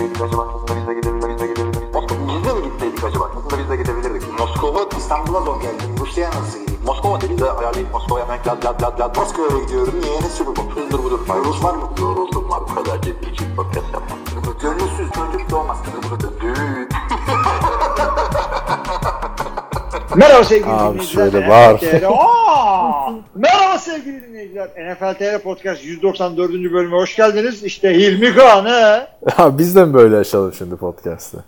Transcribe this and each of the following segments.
gitseydik acaba? Aslında biz de gidebilirdik. Biz de gidebilirdik. Moskova, biz de mi gitseydik acaba? Aslında biz de gidebilirdik. Moskova, İstanbul'a zor geldim. Rusya'ya nasıl gideyim? Moskova dedi de ayarlayıp Moskova'ya hemen lad lad lad lad. Moskova'ya gidiyorum. Niye? Ne sürü bu? Hızdır budur. Rus var mı? Yoruldum var. Bu kadar ciddi için podcast yapmam. Gönülsüz çocuk doğmaz. Düğün. Merhaba sevgili Abi dinleyiciler. şöyle NFL var. Merhaba sevgili dinleyiciler. NFL TR Podcast 194. bölüme hoş geldiniz. İşte Hilmi Kağan he. Ya biz de mi böyle açalım şimdi podcast'ı?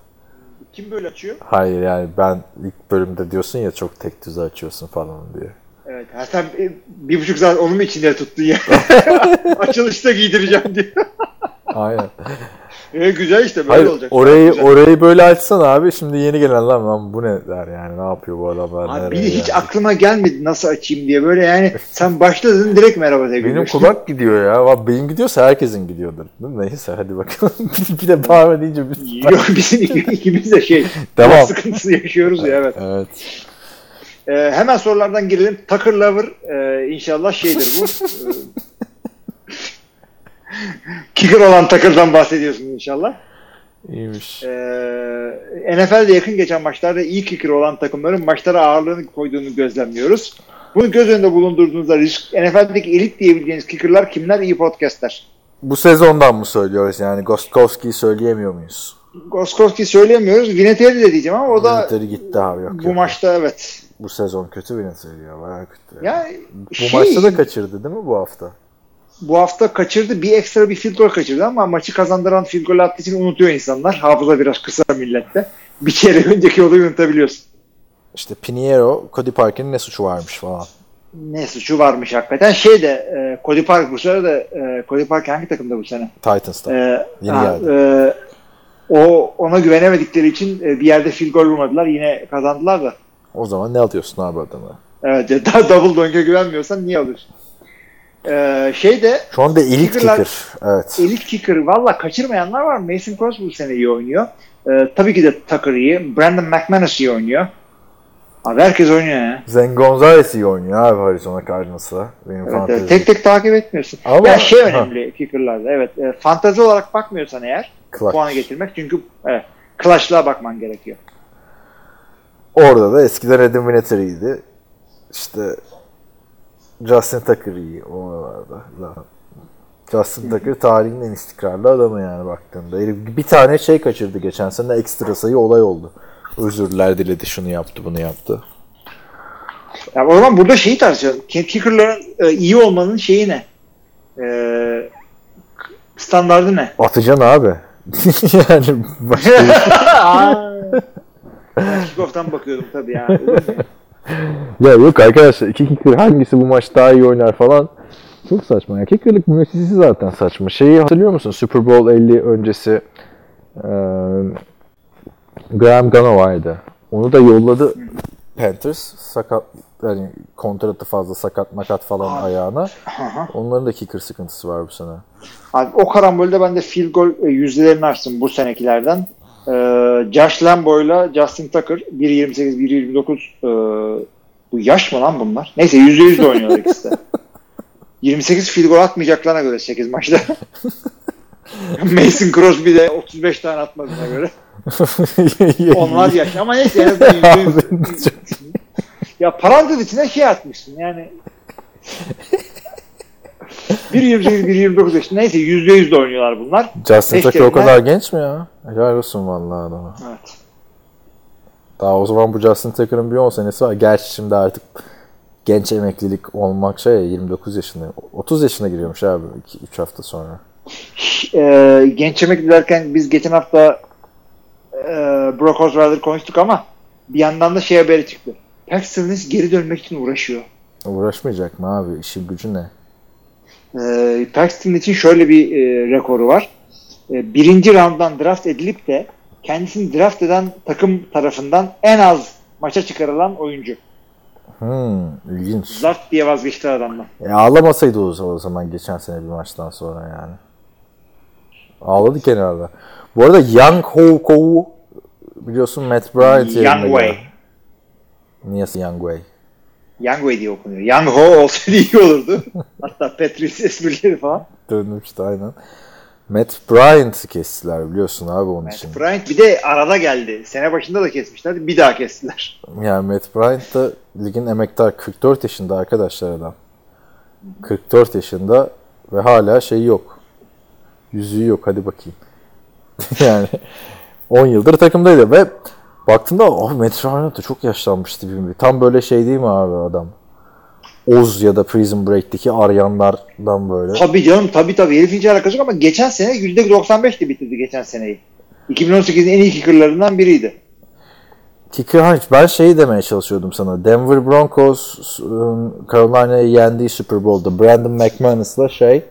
Kim böyle açıyor? Hayır yani ben ilk bölümde diyorsun ya çok tek düze açıyorsun falan diye. Evet. Ha, sen e, bir buçuk saat onun içinde tuttun ya? Açılışta giydireceğim diye. Aynen. E, güzel işte böyle Hayır olacak. orayı Güzel. orayı böyle açsan abi şimdi yeni gelen lan lan bu ne der yani ne yapıyor bu adamlar Abi bir hiç yani? aklıma gelmedi nasıl açayım diye böyle yani sen başladın direkt merhaba sevgili. Benim kulak gidiyor ya. Valla Benim gidiyorsa herkesin gidiyordur. Neyse hadi bakalım. bir de bağırma deyince biz... Yok bizim ikimiz de şey Tamam. sıkıntısı yaşıyoruz ya evet. Evet. Ee, hemen sorulardan girelim. Tucker Lover e, inşallah şeydir bu. Kicker olan Tucker'dan bahsediyorsun inşallah. İyiymiş. Ee, NFL'de yakın geçen maçlarda iyi kicker olan takımların maçlara ağırlığını koyduğunu gözlemliyoruz. Bunu göz önünde bulundurduğunuzda risk, NFL'deki elit diyebileceğiniz kickerlar kimler? iyi podcastler. Bu sezondan mı söylüyoruz yani? Gostkowski'yi söyleyemiyor muyuz? Goskowski söylemiyoruz. Vinatieri de diyeceğim ama o da Vinatieri gitti abi yok. bu yok. maçta evet. Bu sezon kötü Vinatieri ya. Bayağı kötü. Yani bu şey- maçta da kaçırdı değil mi bu hafta? Bu hafta kaçırdı. Bir ekstra bir field goal kaçırdı ama maçı kazandıran field goal attığı için unutuyor insanlar. Hafıza biraz kısa millette. Bir kere önceki olayı unutabiliyorsun. İşte Pinheiro, Cody Parker'ın ne suçu varmış falan. Ne suçu varmış hakikaten. Şey de e, Cody Park bu sene de e, Cody Park hangi takımda bu sene? Titans'ta. E, Yeni ha, geldi. e, o ona güvenemedikleri için e, bir yerde field goal vurmadılar. Yine kazandılar da. O zaman ne alıyorsun abi adamı? Evet, daha double donk'e güvenmiyorsan niye alıyorsun? E, şey de Şu anda elit kicker. Evet. elit kicker valla kaçırmayanlar var. Mason Crosby bu sene iyi oynuyor. Ee, tabii ki de Tucker iyi. Brandon McManus iyi oynuyor. Abi herkes oynuyor ya. Zen Gonzalez iyi oynuyor abi Arizona Cardinals'la. Benim Evet, fantezi. evet. Tek tek takip etmiyorsun. Ama- ya şey Ha. önemli kickerlarda. Evet. E, fantezi olarak bakmıyorsan eğer Clutch. puanı getirmek çünkü evet, clutch'lığa bakman gerekiyor. Orada da eskiden Adam Vinatieri'ydi. İşte Justin Tucker iyi o aralarda. Daha. Justin Tucker tarihin en istikrarlı adamı yani baktığında. Herif bir tane şey kaçırdı geçen sene ekstra sayı olay oldu. Özürler diledi şunu yaptı bunu yaptı. Ya o zaman burada şeyi tartışalım. Kickerların e, iyi olmanın şeyi ne? E, standardı ne? Atacaksın abi. yani başka. Ben Kickoff'tan bakıyordum tabii ya. Ya yok arkadaşlar iki kicker hangisi bu maç daha iyi oynar falan. Çok saçma ya. Kicker'lık müessesesi zaten saçma. Şeyi hatırlıyor musun? Super Bowl 50 öncesi eee Graham Gano vardı. Onu da yolladı Panthers. Sakat yani kontratı fazla sakat makat falan Abi. ayağına. Aha. Onların da kicker sıkıntısı var bu sene. Abi, o karambolde ben de field goal e, yüzdelerini açtım bu senekilerden. Ee, Josh Lambo'yla Justin Tucker 1.28 1.29 ee, bu yaş mı lan bunlar? Neyse %100 de oynuyorlar ikisi de. 28 field goal atmayacaklarına göre 8 maçta. Mason Crosby de 35 tane atmadığına göre. Onlar yaş ama neyse en azından %100. ya parantez içine şey atmışsın yani 1.28 1.29 yaşında neyse %100 de oynuyorlar bunlar. Justin Tucker o kadar genç mi ya? Helal olsun vallahi adama. Evet. Daha o zaman bu Justin Tucker'ın bir 10 senesi var. Gerçi şimdi artık genç emeklilik olmak şey 29 yaşında. 30 yaşına giriyormuş abi 3 hafta sonra. e, genç emekli derken biz geçen hafta e, Brock Osweiler konuştuk ama bir yandan da şey haberi çıktı. Paxton Lynch geri dönmek için uğraşıyor. Uğraşmayacak mı abi? İşin gücü ne? E, Paxton Lynch'in şöyle bir e, rekoru var. E, birinci rounddan draft edilip de kendisini draft eden takım tarafından en az maça çıkarılan oyuncu. Hmm, ilginç. Zart diye vazgeçti adamdan. E, ağlamasaydı o zaman- geçen sene bir maçtan sonra yani. Ağladı kenarda. Bu arada Young Ho Ko biliyorsun Matt Bryant yerine Young Way. geldi. Niye Young Way? Young Way diye okunuyor. Young Ho olsaydı iyi olurdu. Hatta Patrice esprileri falan. Dönmüştü aynen. Matt Bryant'ı kestiler biliyorsun abi onun için. Matt Bryant bir de arada geldi. Sene başında da kesmişler. Bir daha kestiler. Yani Matt Bryant da ligin emektar 44 yaşında arkadaşlar adam. 44 yaşında ve hala şey yok. Yüzüğü yok hadi bakayım. yani 10 yıldır takımdaydı ve baktığımda oh Matt Bryant da çok yaşlanmıştı bir Tam böyle şey değil mi abi adam? Oz ya da Prison Break'teki arayanlardan böyle. Tabii canım tabii tabii. Herifin hiç alakası yok ama geçen sene %95'ti bitirdi geçen seneyi. 2018'in en iyi kickerlarından biriydi. Kicker Hunch. Ben şeyi demeye çalışıyordum sana. Denver Broncos Carolina'yı yendiği Super Bowl'da Brandon McManus'la şey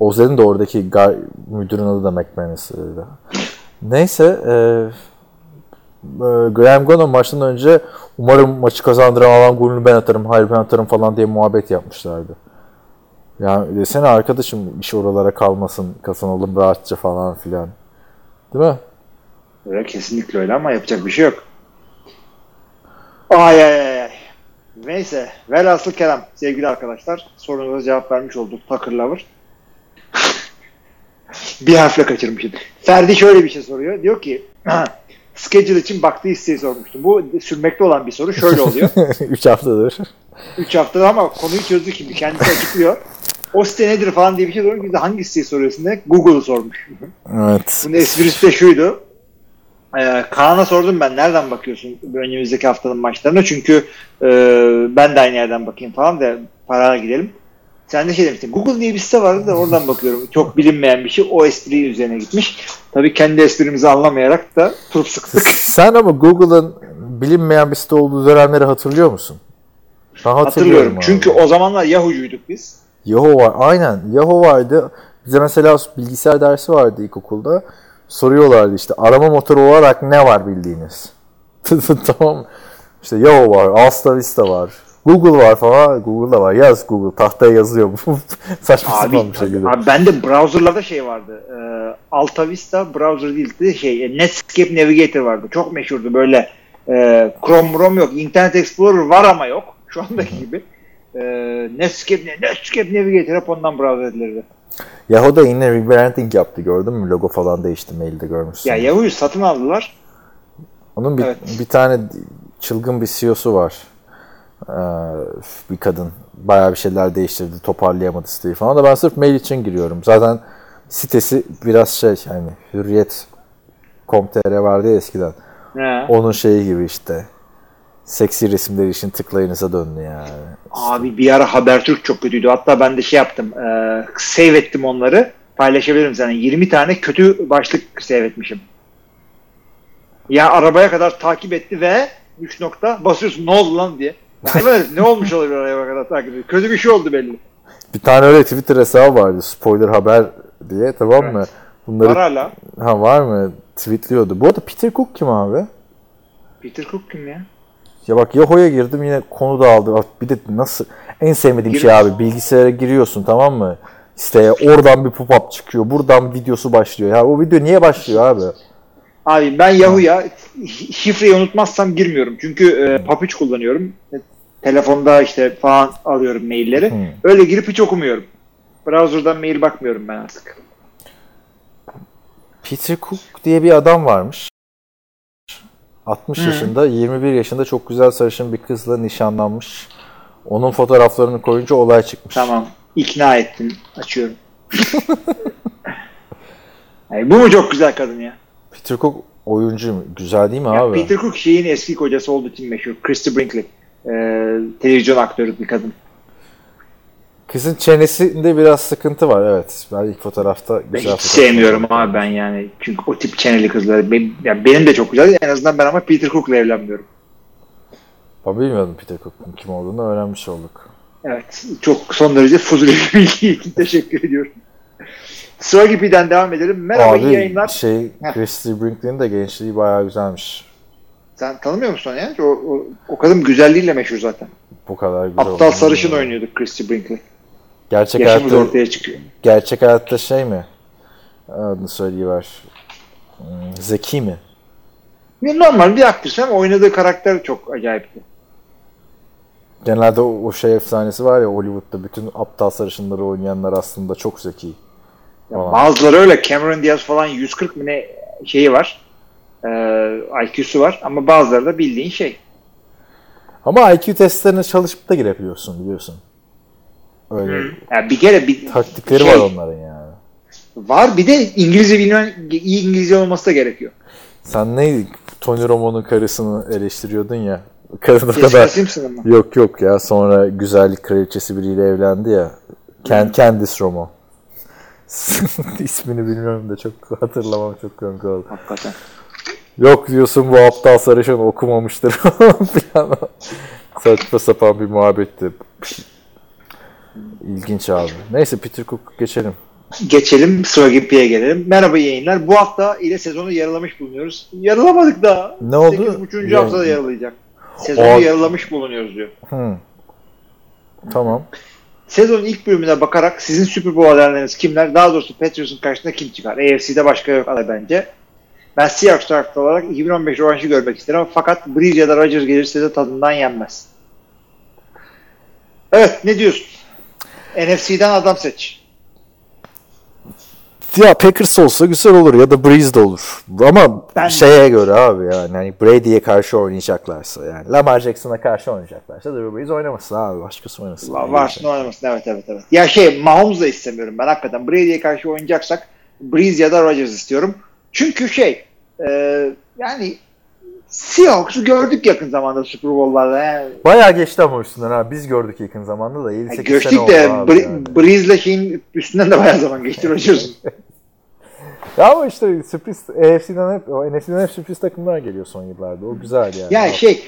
Ozer'in de oradaki gar- müdürün adı da McManus'ıydı. Neyse e, e, Graham Gano maçtan önce umarım maçı kazandıran adam golünü ben atarım, hayır ben atarım falan diye muhabbet yapmışlardı. Yani desene arkadaşım iş oralara kalmasın, kazanalım rahatça falan filan. Değil mi? Öyle kesinlikle öyle ama yapacak bir şey yok. Ay ay ay. Neyse. Velhasıl kelam sevgili arkadaşlar. Sorunuza cevap vermiş olduk. Tucker Lover. bir harfle kaçırmışım. Ferdi şöyle bir şey soruyor. Diyor ki schedule için baktığı isteği sormuştum. Bu sürmekte olan bir soru. Şöyle oluyor. 3 haftadır. 3 haftada ama konuyu çözdü şimdi. Kendisi açıklıyor. O site nedir falan diye bir şey soruyor. Biz de hangi siteyi soruyorsun diye Google'u sormuş. Evet. Bunun esprisi de şuydu. Ee, Kaan'a sordum ben nereden bakıyorsun önümüzdeki haftanın maçlarına çünkü e, ben de aynı yerden bakayım falan da paraya gidelim. Sen de şey demiştin Google diye bir site vardı da oradan bakıyorum. Çok bilinmeyen bir şey o espri üzerine gitmiş. Tabii kendi esprimizi anlamayarak da turp sıktık. Sen ama Google'ın bilinmeyen bir site olduğu dönemleri hatırlıyor musun? Ben hatırlıyorum. Hatırlıyorum. abi. Çünkü o zamanlar Yahoo'cuyduk biz. Yahoo var. Aynen. Yahoo vardı. Bize mesela bilgisayar dersi vardı ilkokulda. Soruyorlardı işte arama motoru olarak ne var bildiğiniz? tamam. İşte Yahoo var. Alta Vista var. Google var falan. Google'da var. Yaz Google. Tahtaya yazıyor. Saçma Abi, sapan bir şekilde. abi ben de browserlarda şey vardı. E, Alta Vista browser değildi. Şey, e, Netscape Navigator vardı. Çok meşhurdu. Böyle e, Chrome Chrome yok. Internet Explorer var ama yok. Şu andaki gibi. E, Netscape, Netscape Navigator hep ondan browser edilirdi. Yahoo da yine rebranding yaptı gördün mü? Logo falan değişti mailde görmüşsün. Ya Yahoo'yu satın aldılar. Onun bir, Evet. bir tane çılgın bir CEO'su var. Ee, bir kadın. Bayağı bir şeyler değiştirdi. Toparlayamadı siteyi falan da ben sırf mail için giriyorum. Zaten sitesi biraz şey hani hürriyet.com.tr vardı ya eskiden. He. Onun şeyi gibi işte. Seksi resimler için tıklayınıza döndü yani. Abi bir ara Habertürk çok kötüydü. Hatta ben de şey yaptım. E, save ettim onları. Paylaşabilirim sana. 20 tane kötü başlık save etmişim. Ya arabaya kadar takip etti ve 3 nokta basıyorsun ne oldu lan diye. Evet, ne olmuş olabilir arabaya kadar takip ediyor. Kötü bir şey oldu belli. Bir tane öyle Twitter hesabı vardı. Spoiler haber diye tamam mı? Bunları Var hala. ha var mı? Tweetliyordu. Bu arada Peter Cook kim abi? Peter Cook kim ya? Ya bak Yahoo'ya girdim yine konu dağıldı. Bak Bir de nasıl en sevmediğim Gir- şey abi bilgisayara giriyorsun tamam mı? Siteye oradan bir pop-up çıkıyor. Buradan videosu başlıyor. Ya o video niye başlıyor abi? Abi ben Yahoo'ya şifreyi unutmazsam girmiyorum. Çünkü e, Papiç kullanıyorum. Telefonda işte falan alıyorum mailleri. Hmm. Öyle girip hiç okumuyorum. Browser'dan mail bakmıyorum ben artık. Peter Cook diye bir adam varmış. 60 Hı. yaşında, 21 yaşında çok güzel sarışın bir kızla nişanlanmış. Onun fotoğraflarını koyunca olay çıkmış. Tamam. ikna ettin. Açıyorum. Ay, bu mu çok güzel kadın ya? Peter Cook oyuncu mu? Güzel değil mi Ya abi? Peter Cook şeyin eski kocası olduğu için meşhur. Christy Brinkley. Ee, televizyon aktörü bir kadın. Kızın çenesinde biraz sıkıntı var evet. Ben ilk fotoğrafta Ben güzel hiç fotoğraf sevmiyorum buldum. abi ben yani. Çünkü o tip çeneli kızları. Benim, yani benim de çok güzel. En azından ben ama Peter Cook'la evlenmiyorum. Ben bilmiyordum Peter Cook'un kim olduğunu öğrenmiş olduk. Evet. Çok son derece fuzuli bir bilgi için teşekkür ediyorum. Swaggy'den devam edelim. Merhaba iyi Abi yayınlar. şey. Christy Brinkley'in de gençliği bayağı güzelmiş. Sen tanımıyor musun ya? O, o, o kadın güzelliğiyle meşhur zaten. Bu kadar güzel Aptal sarışın bilmiyorum. oynuyordu Christy Brinkley. Gerçek Yaşımız hayatta, ortaya çıkıyor. gerçek hayatta şey mi? Adını söyleyiver. Hmm, Zeki mi? Ya Normal bir aktris ama oynadığı karakter çok acayipti. Genelde o, o şey efsanesi var ya Hollywood'da bütün aptal sarışınları oynayanlar aslında çok zeki. Ya Falan. bazıları öyle. Cameron Diaz falan 140 mı ne şeyi var. Ee, IQ'su var ama bazıları da bildiğin şey. Ama IQ testlerine çalışıp da girebiliyorsun biliyorsun. Öyle Yani bir kere bir taktikleri şey- var onların yani. Var bir de İngilizce bilmen, iyi İngilizce olması da gerekiyor. Sen neydi? Tony Romo'nun karısını eleştiriyordun ya. Kadın o kadar? Yok yok ya sonra güzellik kraliçesi biriyle evlendi ya. Ken, Candice Romo. İsmini bilmiyorum da çok hatırlamam çok komik oldu. Hakikaten. Yok diyorsun bu aptal sarışın okumamıştır. Saçma sapan bir muhabbetti. İlginç abi. Neyse Peter Cook geçelim. Geçelim sıra Gimpi'ye gelelim. Merhaba yayınlar. Bu hafta ile sezonu yarılamış bulunuyoruz. Yarılamadık daha. Ne oldu? 8.5. Ya- haftada yarılayacak. Sezonu O- yarılamış bulunuyoruz diyor. Hı. Tamam. Sezonun ilk bölümüne bakarak sizin Super Bowl adaylarınız kimler? Daha doğrusu Patriots'un karşısında kim çıkar? AFC'de başka yok aday bence. Ben Seahawks taraftarı olarak 2015 rövanşı görmek isterim fakat Breeze ya da Rodgers gelirse de tadından yenmez. Evet ne diyorsun? NFC'den adam seç. Ya Packers olsa güzel olur ya da Breeze de olur. Ama Ben- şeye göre abi yani hani Brady'ye karşı oynayacaklarsa yani Lamar Jackson'a karşı oynayacaklarsa Drew Brees oynamasın abi başkası oynasın. Varsın oynamasın evet evet evet. Ya şey Mahomes da istemiyorum ben hakikaten. Brady'ye karşı oynayacaksak Breeze ya da Rodgers istiyorum. Çünkü şey e, yani Seahawks'u gördük yakın zamanda Super Bowl'larda. Yani, Bayağı geçti ama üstünden ha. Biz gördük yakın zamanda da 7-8 yani sene oldu de abi Bre- yani. Breeze'le şeyin üstünden de bayağı zaman geçti Rodgers'ın. Ya ama işte sürpriz AFC'den hep, NFC'den hep sürpriz takımlar geliyor son yıllarda. O güzel yani. yani şey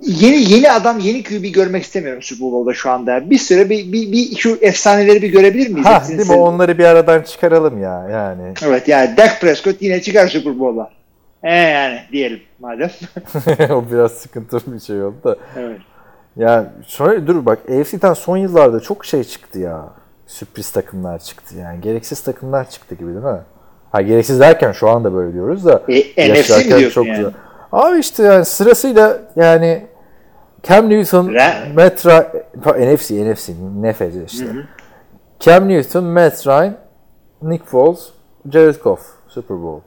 yeni yeni adam yeni QB görmek istemiyorum Super Bowl'da şu anda. Bir süre bir, bir, bir şu efsaneleri bir görebilir miyiz? Ha değil mi? Onları bir aradan çıkaralım ya yani. Evet yani Dak Prescott yine çıkar Super Bowl'a. E yani diyelim madem. o biraz sıkıntılı bir şey oldu da. evet. Yani şöyle dur bak AFC'den son yıllarda çok şey çıktı ya. Sürpriz takımlar çıktı yani. Gereksiz takımlar çıktı gibi değil mi? Ha gereksiz derken şu anda böyle diyoruz da. E, NFC mi diyorsun yani? güzel. Abi işte yani sırasıyla yani Cam Newton, Ra- Matt Ryan, pa- NFC, NFC, NFC işte. Cam Newton, Matt Ryan, Nick Foles, Jared Goff, Super Bowl.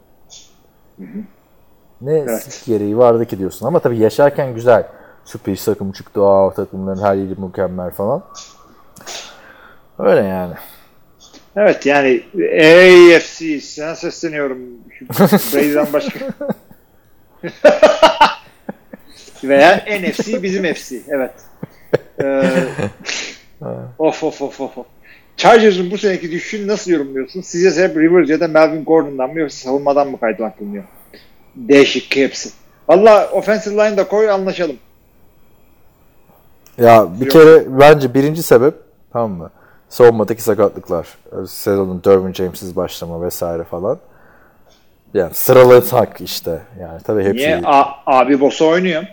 Ne Evet. gereği vardı ki diyorsun ama tabii yaşarken güzel. Sürpriz takım çıktı, aa takımların her yeri mükemmel falan. Öyle yani. Evet yani AFC sana sesleniyorum. Brady'den başka. Veya NFC bizim FC. Evet. Ee, of of of of. of. Chargers'ın bu seneki düşüşünü nasıl yorumluyorsun? Sizce hep Rivers ya da Melvin Gordon'dan mı yoksa savunmadan mı kaynaklanıyor? Değişik hepsi. Valla offensive line da koy anlaşalım. Ya bir Yok. kere bence birinci sebep tamam mı? Savunmadaki sakatlıklar. Sezonun Derwin James'siz başlama vesaire falan. Yani sıralasak işte. Yani tabii hepsi. Niye? A- abi Bosa oynuyor.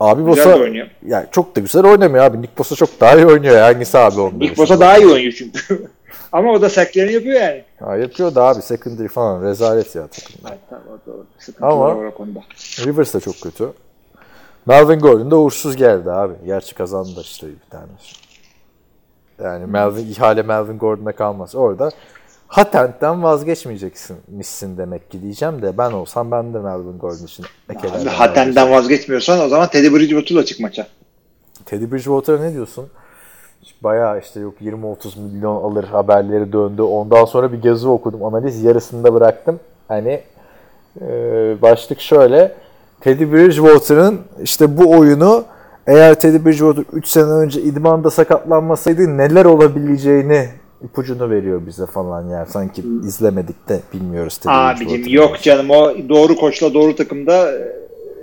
Abi Güzel Bosa oynuyor. yani çok da güzel oynamıyor abi. Nick Bosa çok daha iyi oynuyor. Hangisi abi onda? Nick Bosa daha iyi oynuyor çünkü. Ama o da sacklerini yapıyor yani. Ha, yapıyor da abi secondary falan rezalet ya takımlar. Evet, tamam, doğru. Sıkıntılı Ama- var o konuda. Rivers de çok kötü. Melvin Gordon da uğursuz geldi abi. Gerçi kazandı işte bir tane. Yani Melvin ihale Melvin Gordon'a kalmaz. Orada Hatent'ten vazgeçmeyeceksin demek ki diyeceğim de ben olsam ben de Melvin Gordon için ekelerden Haten'den vazgeçmiyorsan o zaman Teddy Bridgewater'la çık maça. Teddy Bridgewater'a ne diyorsun? Bayağı işte yok 20-30 milyon alır haberleri döndü. Ondan sonra bir yazı okudum. Analiz yarısında bıraktım. Hani e, başlık şöyle. Teddy Bridgewater'ın işte bu oyunu eğer Teddy Bridgewater 3 sene önce idmanda sakatlanmasaydı neler olabileceğini ipucunu veriyor bize falan yani. Sanki izlemedik de bilmiyoruz Teddy Abicim yok canım o doğru koçla doğru takımda e,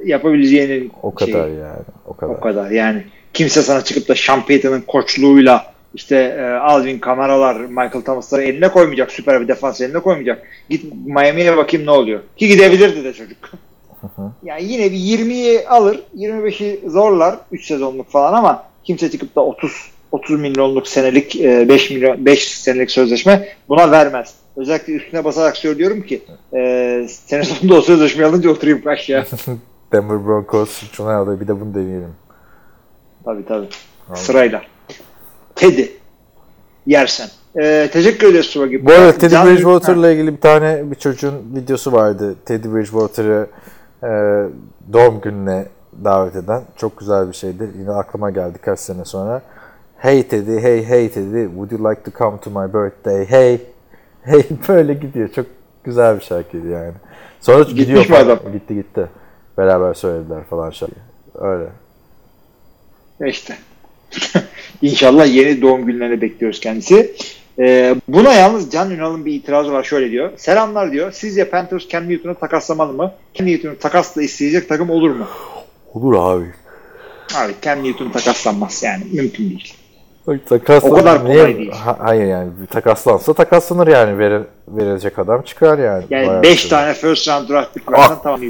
yapabileceğinin O kadar şeyi. yani. O kadar. O kadar yani. Kimse sana çıkıp da Sean Payton'ın koçluğuyla işte e, Alvin Kamaralar, Michael Thomas'ları eline koymayacak. Süper bir defans eline koymayacak. Git Miami'ye bakayım ne oluyor. Ki gidebilirdi de çocuk. Yani yine bir 20'yi alır, 25'i zorlar 3 sezonluk falan ama kimse çıkıp da 30 30 milyonluk senelik e, 5 milyon 5 senelik sözleşme buna vermez. Özellikle üstüne basarak söylüyorum ki e, sene sonunda o sözleşmeyi alınca oturayım aşağı. Denver Broncos şuna aldı bir de bunu deneyelim. Tabii tabii. Sırayla. Teddy. Yersen. Ee, teşekkür ederiz Swaggy. Bu arada Teddy Bridgewater'la ilgili bir tane bir çocuğun videosu vardı. Teddy Bridgewater'ı e, doğum gününe davet eden. Çok güzel bir şeydi. Yine aklıma geldi kaç sene sonra. Hey Teddy, hey hey Teddy, would you like to come to my birthday? Hey, hey böyle gidiyor. Çok güzel bir şarkıydı yani. Sonra Gitmiş gidiyor mi falan. adam? Gitti gitti. Beraber söylediler falan şarkı. Öyle. İşte. İnşallah yeni doğum günlerine bekliyoruz kendisi. Ee, buna yalnız Can Ünal'ın bir itirazı var. Şöyle diyor. Selamlar diyor. Sizce Panthers Cam Newton'u takaslamalı mı? Cam Newton'u takasla isteyecek takım olur mu? Olur abi. Abi Cam Newton takaslanmaz yani. Mümkün değil. Takaslan, O kadar kolay niye- değil. Ha- hayır yani takaslansa takaslanır yani Veri- verilecek adam çıkar yani. Yani Bayağı 5 bir- tane first round draft pick versen Ah. tamam.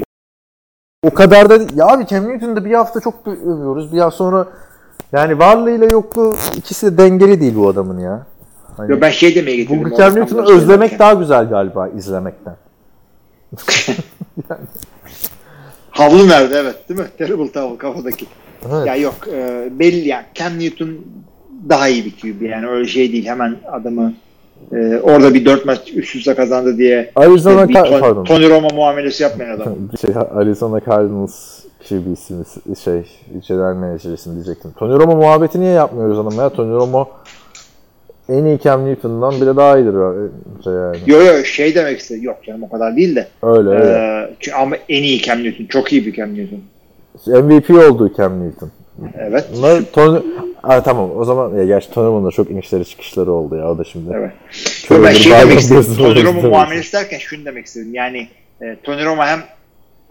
O kadar da ya abi Cam Newton'da bir hafta çok övüyoruz. Bir hafta sonra yani varlığıyla yokluğu ikisi de dengeli değil bu adamın ya. Hani, Yo, ben şey demeye getirdim. bu o Cam rakamları Newton'u özlemek daha güzel galiba izlemekten. Havlu nerede evet değil mi? Terrible towel kafadaki. Evet. Ya yok e, belli yani Cam Newton daha iyi bir QB yani öyle şey değil hemen adamı e, orada bir dört maç üst üste kazandı diye Arizona Ka- Ton- pardon. Tony Romo muamelesi yapmayın adam. şey, Arizona Cardinals QB'si mi- şey general manager'ısın diyecektim. Tony Romo muhabbeti niye yapmıyoruz hanım ya? Tony Romo en iyi Cam Newton'dan bile daha iyidir bence yani. Yo yo şey demek istedi yok canım o kadar değil de Öyle öyle. e, çünkü ama en iyi Cam Newton çok iyi bir Cam Newton. MVP oldu Cam Newton. Evet. Bunlar Tony... Aa, tamam o zaman ya gerçi Tony da çok inişleri çıkışları oldu ya o da şimdi. Evet. Şöyle ben şey demek istedim. Tony Romo istedim. muamelesi derken şunu demek istedim. Yani e, Tony Romo hem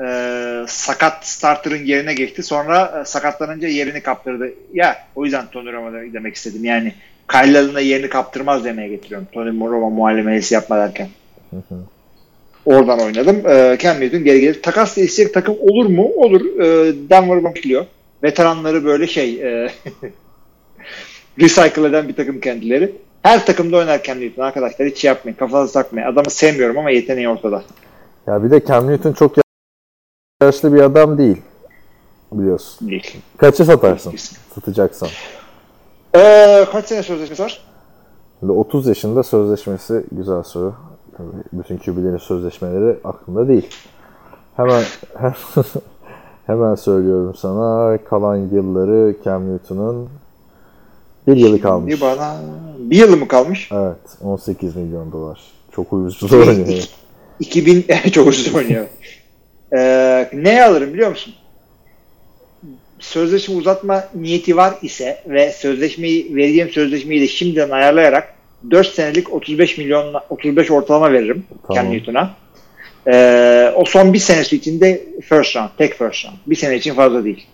e, sakat starter'ın yerine geçti. Sonra e, sakatlanınca yerini kaptırdı. Ya o yüzden Tony Romo de- demek istedim. Yani Kyle Allen'a yerini kaptırmaz demeye getiriyorum. Tony Romo muamelesi yapma derken. Oradan oynadım. E, Cam Newton geri gelir. Takasla isteyecek takım olur mu? Olur. E, Denver bakılıyor. Veteranları böyle şey e, recycle eden bir takım kendileri. Her takımda oynar Cam Newton arkadaşlar. Hiç şey yapmayın. Kafanızı takmayın. Adamı sevmiyorum ama yeteneği ortada. Ya bir de Cam Newton çok yaşlı bir adam değil. Biliyorsun. Değil. Kaça satarsın? Satacaksan. Ee, kaç sene sözleşmesi var? Şimdi 30 yaşında sözleşmesi güzel soru. Bütün QB'lerin sözleşmeleri aklımda değil. Hemen hemen söylüyorum sana kalan yılları Cam Newton'un bir yılı kalmış. Bir bana bir yılı mı kalmış? Evet 18 milyon dolar. Çok ucuz oynuyor. 2000 çok ucuz oynuyor. Ee, ne alırım biliyor musun? Sözleşme uzatma niyeti var ise ve sözleşmeyi vereceğim sözleşmeyi de şimdiden ayarlayarak 4 senelik 35 milyon 35 ortalama veririm Tamam. Cam Newton'a. Ee, o son bir senesi içinde first round, tek first round. Bir sene için fazla değil.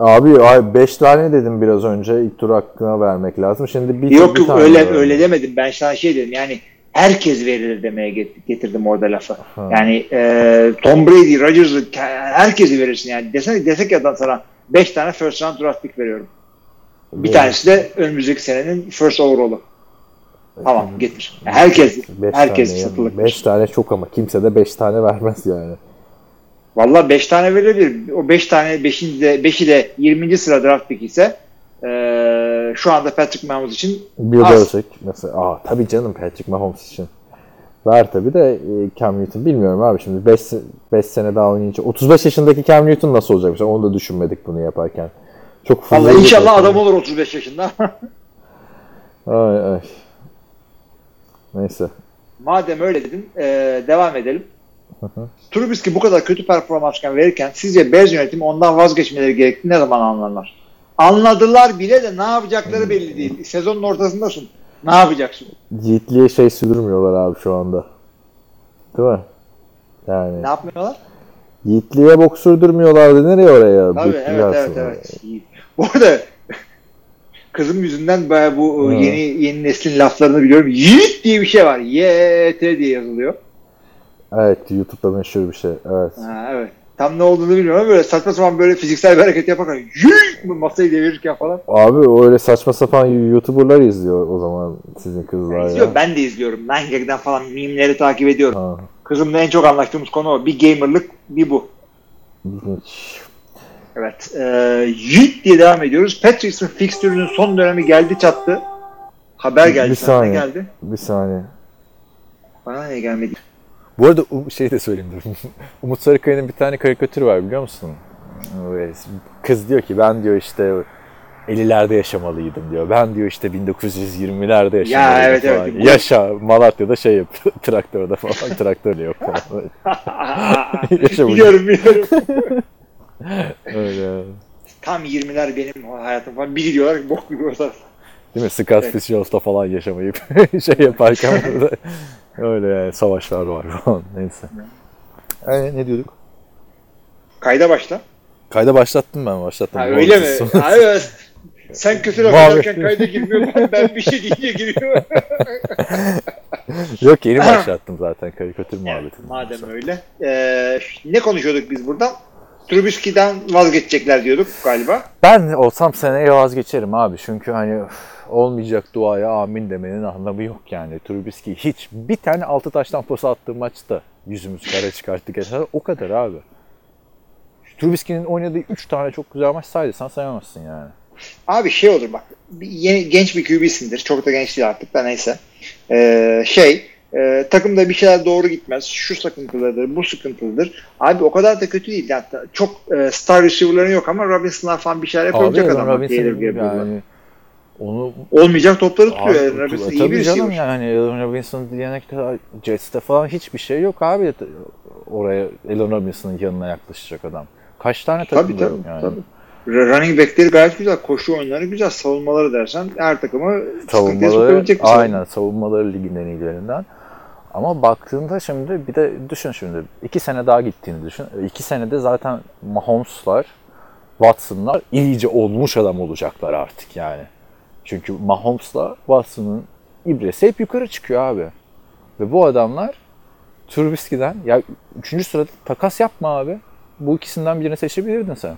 Abi 5 tane dedim biraz önce ilk tur hakkına vermek lazım. Şimdi bir yok bir yok öyle öyle demedim. Ben sana şey dedim yani herkes verilir demeye get- getirdim orada lafı. Ha. Yani e, Tom Brady, Rodgers'ı ke- herkesi verirsin yani. Desene, desek ya sana 5 tane first round draft pick veriyorum. Bir Evet. tanesi de önümüzdeki senenin first overall'u. Tamam getir. Herkes Beş herkes tane, satılık. 5 tane çok ama kimse de 5 tane vermez yani. Valla 5 tane verilebilir. O 5 tane 5'i de 5'i de 20. sıra draft pick ise şu anda Patrick Mahomes için Az. Belichick mesela. Aa tabii canım Patrick Mahomes için. Ver tabii de e, Cam Newton bilmiyorum abi şimdi 5 5 sene daha oynayınca 35 yaşındaki Cam Newton nasıl olacak mesela onu da düşünmedik bunu yaparken. Çok Valla fuzuli inşallah adam olur 35 yaşında. Ay ay. Neyse. Madem öyle dedin e, devam edelim. Trubisky bu kadar kötü performansken verirken sizce Bears yönetimi ondan vazgeçmeleri gerektiğini ne zaman anlarlar? Anladılar bile de ne yapacakları belli değil. Sezonun ortasındasın. Ne yapacaksın? Yiğitliğe şey sürdürmüyorlar abi şu anda. Değil mi? Yani Ne yapmıyorlar? Yiğitliğe bok sürdürmüyorlardı. Nereye oraya? Tabii evet evet evet. İyi. Bu arada kızım yüzünden bayağı bu Hı. yeni yeni neslin laflarını biliyorum. Yiğit diye bir şey var. YT diye yazılıyor. Evet YouTube'da meşhur bir şey. Evet. Ha, evet. Tam ne olduğunu bilmiyorum ama böyle saçma sapan böyle fiziksel bir hareket yaparken yiğit masayı devirirken falan. Abi o öyle saçma sapan YouTuber'lar izliyor o zaman sizin kızlar İzliyor. ya. Ben de izliyorum. Nine Gag'den falan mimleri takip ediyorum. Ha, Kızımla en çok anlaştığımız konu o. Bir gamerlık, bir bu. ilginç. Evet. Ee, Yiğit diye devam ediyoruz. Patricks'in fixtürünün son dönemi geldi çattı. Haber geldi. Bir saniye. geldi? Bir saniye. Bana ne gelmedi? Bu arada um- şey de söyleyeyim dur. Umut Sarıkaya'nın bir tane karikatürü var biliyor musun? Kız diyor ki ben diyor işte 50'lerde yaşamalıydım diyor. Ben diyor işte 1920'lerde yaşamalıydım evet, evet. falan. Yaşa Malatya'da şey yapıyor. traktörde falan. Traktörle yok falan. Biliyorum biliyorum. Öyle. Tam 20'ler benim hayatım falan. Biri diyorlar bok gibi orada. Değil mi? Scott Fitzgerald'da falan yaşamayıp şey yaparken öyle yani savaşlar var falan. Neyse. Ee, ne diyorduk? Kayda başla. Kayda başlattım ben başlattım. Ha, öyle mi? evet. Sen kötü laf ederken kayda girmiyor. Ben, ben bir şey deyince giriyor. Yok yeni başlattım zaten karikatür muhabbetini. Madem öyle. Ee, ne konuşuyorduk biz buradan? Trubisky'den vazgeçecekler diyorduk galiba. Ben olsam seneye vazgeçerim abi. Çünkü hani üf, olmayacak duaya amin demenin anlamı yok yani. Trubisky hiç bir tane altı taştan pas attığı maçta yüzümüz kara çıkarttı geçen o kadar abi. Trubisky'nin oynadığı 3 tane çok güzel maç saydı sen sayamazsın yani. Abi şey olur bak. Yeni, genç bir QB'sindir. Çok da genç değil artık da neyse. Ee, şey e, takımda bir şeyler doğru gitmez. Şu sıkıntılıdır, bu sıkıntılıdır. Abi o kadar da kötü değil. Yani çok e, star receiver'ların yok ama Robinson'lar falan bir şeyler yapabilecek Abi adam. Robinson yani onu Olmayacak topları tutuyor. Abi, Allen Robinson iyi tabii bir canım yani Allen Robinson diyene kadar Jets'te falan hiçbir şey yok abi. Oraya Allen Robinson'ın yanına yaklaşacak adam. Kaç tane takım tabii. yani. tabii. Running back'leri gayet güzel. Koşu oyunları güzel. Savunmaları dersen her sıkıntıya savunmaları sokabilecek bir aynen savunmaları ligin en iyilerinden. Ama baktığında şimdi bir de düşün şimdi iki sene daha gittiğini düşün. İki senede zaten Mahomes'lar, Watson'lar iyice olmuş adam olacaklar artık yani. Çünkü Mahomes'la Watson'ın ibresi hep yukarı çıkıyor abi. Ve bu adamlar Trubisky'den ya üçüncü sırada takas yapma abi. Bu ikisinden birini seçebilirdin sen.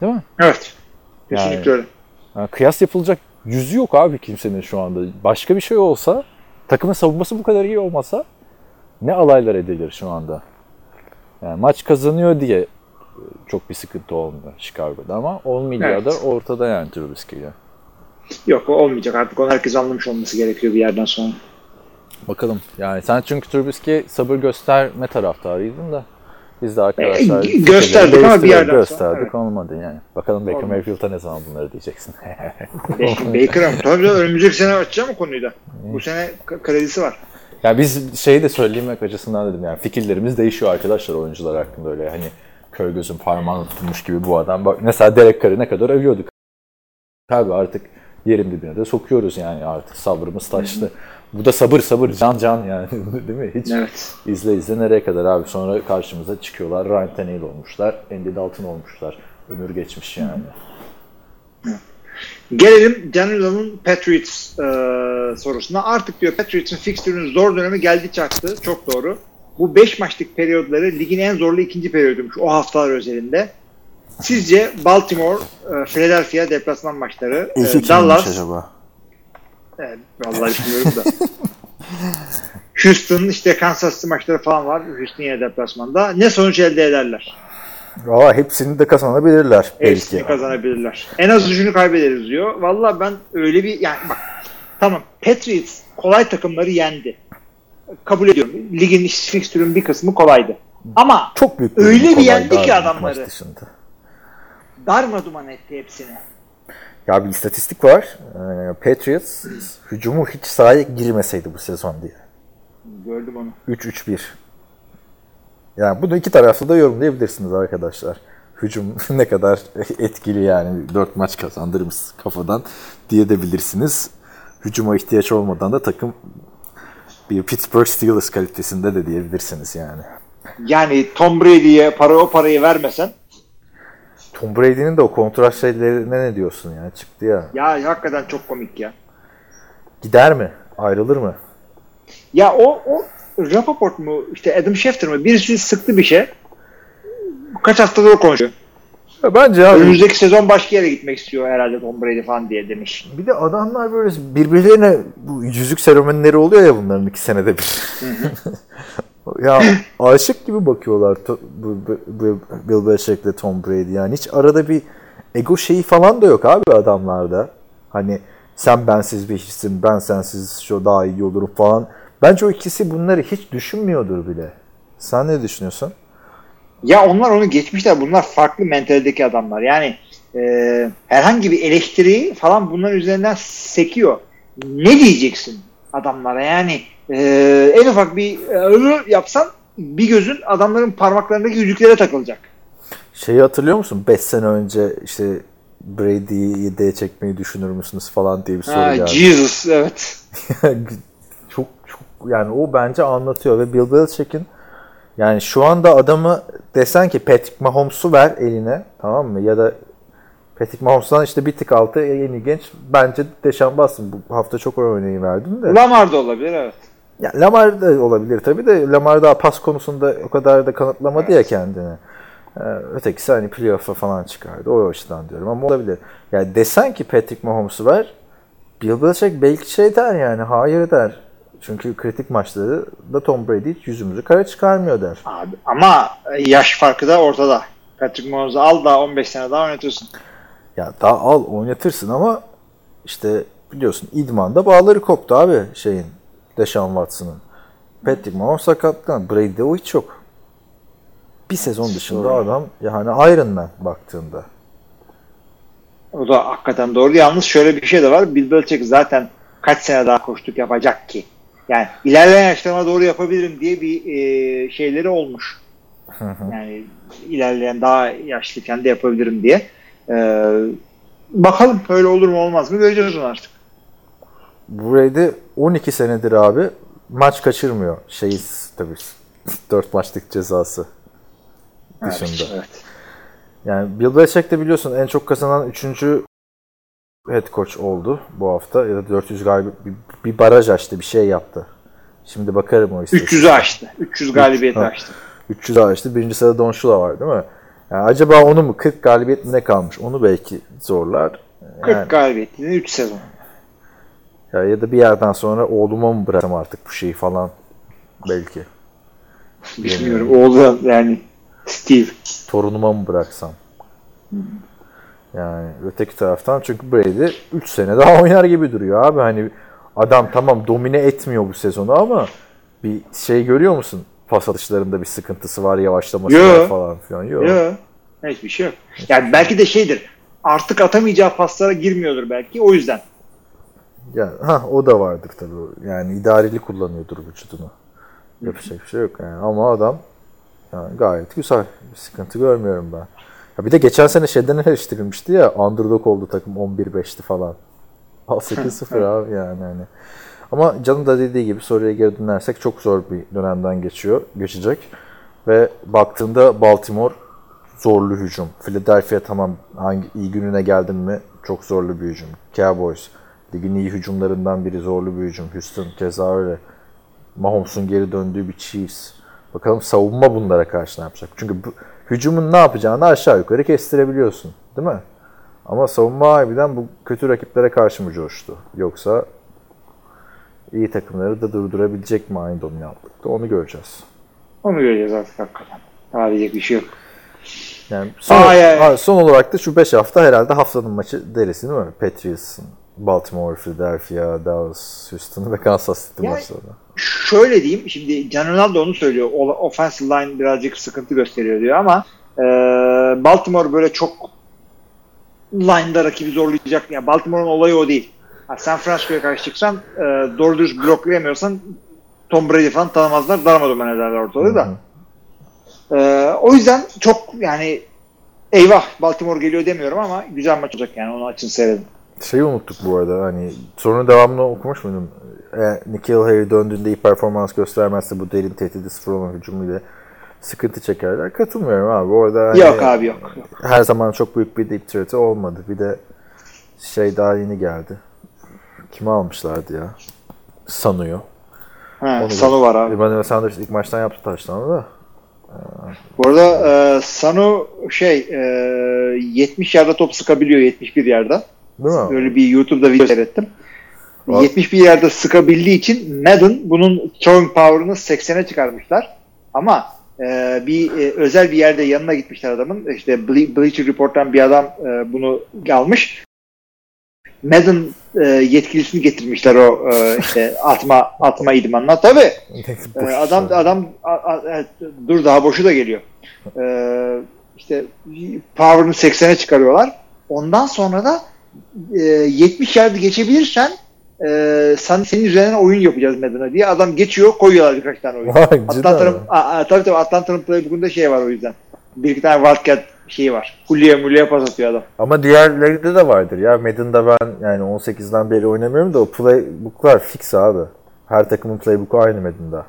Değil mi? Evet. Yani- Kesinlikle öyle. Yani kıyas yapılacak yüzü yok abi kimsenin şu anda. Başka bir şey olsa, takımın savunması bu kadar iyi olmasa ne alaylar edilir şu anda. Yani maç kazanıyor diye çok bir sıkıntı olmuyor Chicago'da ama olmayacağı Evet. da ortada yani Trubisky'yle. Yok o olmayacak artık. Onu herkes anlamış olması gerekiyor bir yerden sonra. Bakalım. Yani sen çünkü Trubisky sabır gösterme taraftarıydın da biz de arkadaşlar E, gösterdik ama bir yerden sonra, gösterdik evet. olmadı yani. Bakalım Baker. Mayfield'a ne zaman bunları diyeceksin. Baker ama tabii önümüzdeki sene açacağım o konuyu da. Bu sene kredisi var. Ya biz şeyi de söylemek açısından dedim yani fikirlerimiz değişiyor arkadaşlar oyuncular hakkında öyle hani köy gözün parmağını tutmuş gibi bu adam. Bak mesela Derek Carr'ı ne kadar övüyorduk. Tabii artık yerin dibine de sokuyoruz yani artık sabrımız taştı. Bu da sabır sabır can can yani değil mi? Hiç Evet. izle izle nereye kadar abi sonra karşımıza çıkıyorlar. Ryan Tannehill olmuşlar, Andy Dalton olmuşlar. Ömür geçmiş yani. Gelelim Daniel'ın Patriots e, sorusuna. Artık diyor Patriots'ın fixtürünün zor dönemi geldi çaktı. Çok doğru. Bu 5 maçlık periyodları ligin en zorlu ikinci periyoduymuş o haftalar özelinde. Sizce Baltimore, e, Philadelphia deplasman maçları, e, Dallas, acaba? Evet, vallahi bilmiyorum da. Houston işte Kansas City maçları falan var. Houston yine deplasmanda. Ne sonuç elde ederler? Valla hepsini de kazanabilirler Hepsini belki. kazanabilirler. En az üçünü kaybederiz diyor. Vallahi ben öyle bir yani bak tamam Patriots kolay takımları yendi. Kabul ediyorum. Ligin fixtürün bir kısmı kolaydı. Ama Çok büyük Öyle bir yendi ki adamları. Maç dışında. darmaduman etti hepsini. Ya bir istatistik var. Ee, Patriots hücumu hiç sahaya girmeseydi bu sezon diye. Gördüm onu. 3-3-1. Yani bunu iki taraflı da yorumlayabilirsiniz arkadaşlar. Hücum ne kadar etkili yani 4 maç kazandırırız kafadan diyebilirsiniz. Hücuma ihtiyaç olmadan da takım bir Pittsburgh Steelers kalitesinde de diyebilirsiniz yani. Yani Tom Brady'ye para o parayı vermesen Tom Brady'nin de o kontrat şeylerine ne diyorsun yani çıktı ya. ya hakikaten çok komik ya. Gider mi? Ayrılır mı? Ya o, o Rappaport mu işte Adam Schefter mi birisi sıktı bir şey. Kaç haftadır o konuşuyor. Ya bence abi Önümüzdeki sezon başka yere gitmek istiyor herhalde Tom Brady falan diye demiş. Bir de adamlar böyle birbirlerine bu yüzük seremonileri oluyor ya bunların iki senede bir. ya aşık gibi bakıyorlar Bill Belichick'le Tom Brady. Yani hiç arada bir ego şeyi falan da yok abi adamlarda. Hani sen bensiz bir hissin, ben sensiz şu daha iyi olurum falan. Bence o ikisi bunları hiç düşünmüyordur bile. Sen ne düşünüyorsun? Ya onlar onu geçmişler. Bunlar farklı mentaldeki adamlar. Yani e, herhangi bir eleştiri falan bunların üzerinden sekiyor. Ne diyeceksin adamlara? Yani e, en ufak bir e, yapsan bir gözün adamların parmaklarındaki yüzüklere takılacak. Şeyi hatırlıyor musun? 5 sene önce işte Brady'yi yedeğe çekmeyi düşünür müsünüz falan diye bir soru Ha, geldi. Jesus evet. çok çok yani o bence anlatıyor ve Bill Belichick'in yani şu anda adamı desen ki Patrick Mahomes'u ver eline tamam mı? Ya da Patrick Mahomes'dan işte bir tık altı en iyi genç bence Deşan Watson. Bu hafta çok örneği verdim de. Lamar da olabilir evet. Ya Lamar da olabilir tabii de Lamar daha pas konusunda o kadar da kanıtlamadı ya kendini. Ee, ötekisi hani playoff'a falan çıkardı. O açıdan diyorum ama olabilir. Yani desen ki Patrick Mahomes'u ver Bill Belichick belki şey der yani hayır der. Çünkü kritik maçları da Tom Brady hiç yüzümüzü kara çıkarmıyor der. Abi, ama yaş farkı da ortada. Patrick Mahomes'u al da 15 sene daha oynatırsın. Ya daha al oynatırsın ama işte biliyorsun idmanda bağları koptu abi şeyin Deshaun Watson'ın. Patrick Mahomes sakatlıktan. Brady'de o hiç yok. Bir sezon dışında Doğru. adam yani Iron Man baktığında. O da hakikaten doğru. Yalnız şöyle bir şey de var. Bill Belichick zaten kaç sene daha koştuk yapacak ki. Yani ilerleyen yaşlarıma doğru yapabilirim diye bir e, şeyleri olmuş. Yani ilerleyen daha yaşlıyken de yapabilirim diye. E, bakalım öyle olur mu olmaz mı göreceğiz onu artık. Brady 12 senedir abi maç kaçırmıyor. Şey tabii 4 maçlık cezası dışında. Evet, evet. Yani Bill Belichick de biliyorsun en çok kazanan 3. head coach oldu bu hafta. Ya da 400 galibiyet bir, baraj açtı, bir şey yaptı. Şimdi bakarım o istatistiğe. 300'ü aştı. 300 galibiyeti Ha. aştı. 300 açtı. Birinci sırada Don Shula var değil mi? Yani acaba onu mu 40 galibiyet mi ne kalmış? Onu belki zorlar. 40 Yani, galibiyetli 3 sezon. Ya, ya da bir yerden sonra oğluma mı bıraksam artık bu şeyi falan belki. Bilmiyorum. Oğlu yani Steve. Torunuma mı bıraksam? Yani öteki taraftan çünkü Brady 3 sene daha oynar gibi duruyor abi. Hani adam tamam domine etmiyor bu sezonu ama bir şey görüyor musun? Pas atışlarında bir sıkıntısı var, yavaşlaması Yo. var falan filan. Yok. Yok. Hiçbir şey yok. Yani belki de şeydir. Artık atamayacağı paslara girmiyordur belki. O yüzden. Ya ha o da vardır tabii. Yani idareli kullanıyordur vücudunu. Yapacak bir şey yok yani. Ama adam yani gayet güzel. Bir sıkıntı görmüyorum ben. Ya bir de geçen sene şeyden eleştirilmişti ya underdog oldu takım 11-5'ti falan. Al 8-0 abi yani hani. Ama Can'ın da dediği gibi soruya geri dönersek çok zor bir dönemden geçiyor, geçecek. Ve baktığında Baltimore zorlu hücum. Philadelphia tamam hangi iyi gününe geldin mi çok zorlu bir hücum. Cowboys ligin iyi hücumlarından biri zorlu bir hücum. Houston keza öyle. Mahomes'un geri döndüğü bir Chiefs. Bakalım savunma bunlara karşı ne yapacak? Çünkü bu, hücumun ne yapacağını aşağı yukarı kestirebiliyorsun. Değil mi? Ama savunma harbiden bu kötü rakiplere karşı mı coştu? Yoksa iyi takımları da durdurabilecek mi aynı dominantlıkta? Onu göreceğiz. Onu göreceğiz artık hakikaten. Daha diyecek bir şey yok. Yani son, ay. ha, son olarak da şu 5 hafta herhalde haftanın maçı deriz değil mi? Patriots, Baltimore, Philadelphia, Dallas, Houston ve Kansas City Yani- maçları. Şöyle diyeyim. Şimdi Can Ronaldo onu söylüyor. Offensive line birazcık sıkıntı gösteriyor diyor ama e, Baltimore böyle çok line'da rakibi zorlayacak. Yani Baltimore'un olayı o değil. Ha, San Francisco'ya karşı çıksan e, doğru düz bloklayamıyorsan Tom Brady falan tanımazlar. Darmadağın ederler ortalığı da. E, o yüzden çok yani eyvah Baltimore geliyor demiyorum ama güzel maç olacak yani onu açın seyredin. Şeyi unuttuk bu arada hani sorunun devamını okumuş muydun? E, Nikhil Harry döndüğünde iyi performans göstermezse bu derin tehdidi sıfır olan hücumuyla sıkıntı çekerler. Katılmıyorum abi. Orada hani Yok abi yok. her zaman çok büyük bir deep threat'i olmadı. Bir de şey daha yeni geldi. Kimi almışlardı ya? Ha, Onu Sanu var abi. Emmanuel Sanders ilk maçtan yaptı taştanı da. Bu arada e, Sanu şey e, 70 yerde top sıkabiliyor 71 yerde. Değil mi? Böyle bir YouTube'da video seyrettim. Var. 71 yerde sıkabildiği için Madden bunun throwing power'ını 80'e çıkarmışlar. Ama e, bir e, özel bir yerde yanına gitmişler adamın. İşte Ble- Bleacher Report'tan bir adam e, bunu almış. Madden e, yetkilisini getirmişler o e, işte atma atma idmanına. Tabii e, adam adam a, a, evet, dur daha boşu da geliyor. E, işte power'ını 80'e çıkarıyorlar. Ondan sonra da e, 70 yard geçebilirsen e, sen, senin üzerine oyun yapacağız Madden'a diye adam geçiyor koyuyorlar birkaç tane oyun. Atlanta'nın tabii tabii Atlanta'nın playbook'unda şey var o yüzden. Bir iki tane Wildcat şeyi var. Hulya mulya pas atıyor adam. Ama diğerlerinde de vardır ya. Madden'da ben yani 18'den beri oynamıyorum da o playbook'lar fix abi. Her takımın playbook'u aynı Madden'da.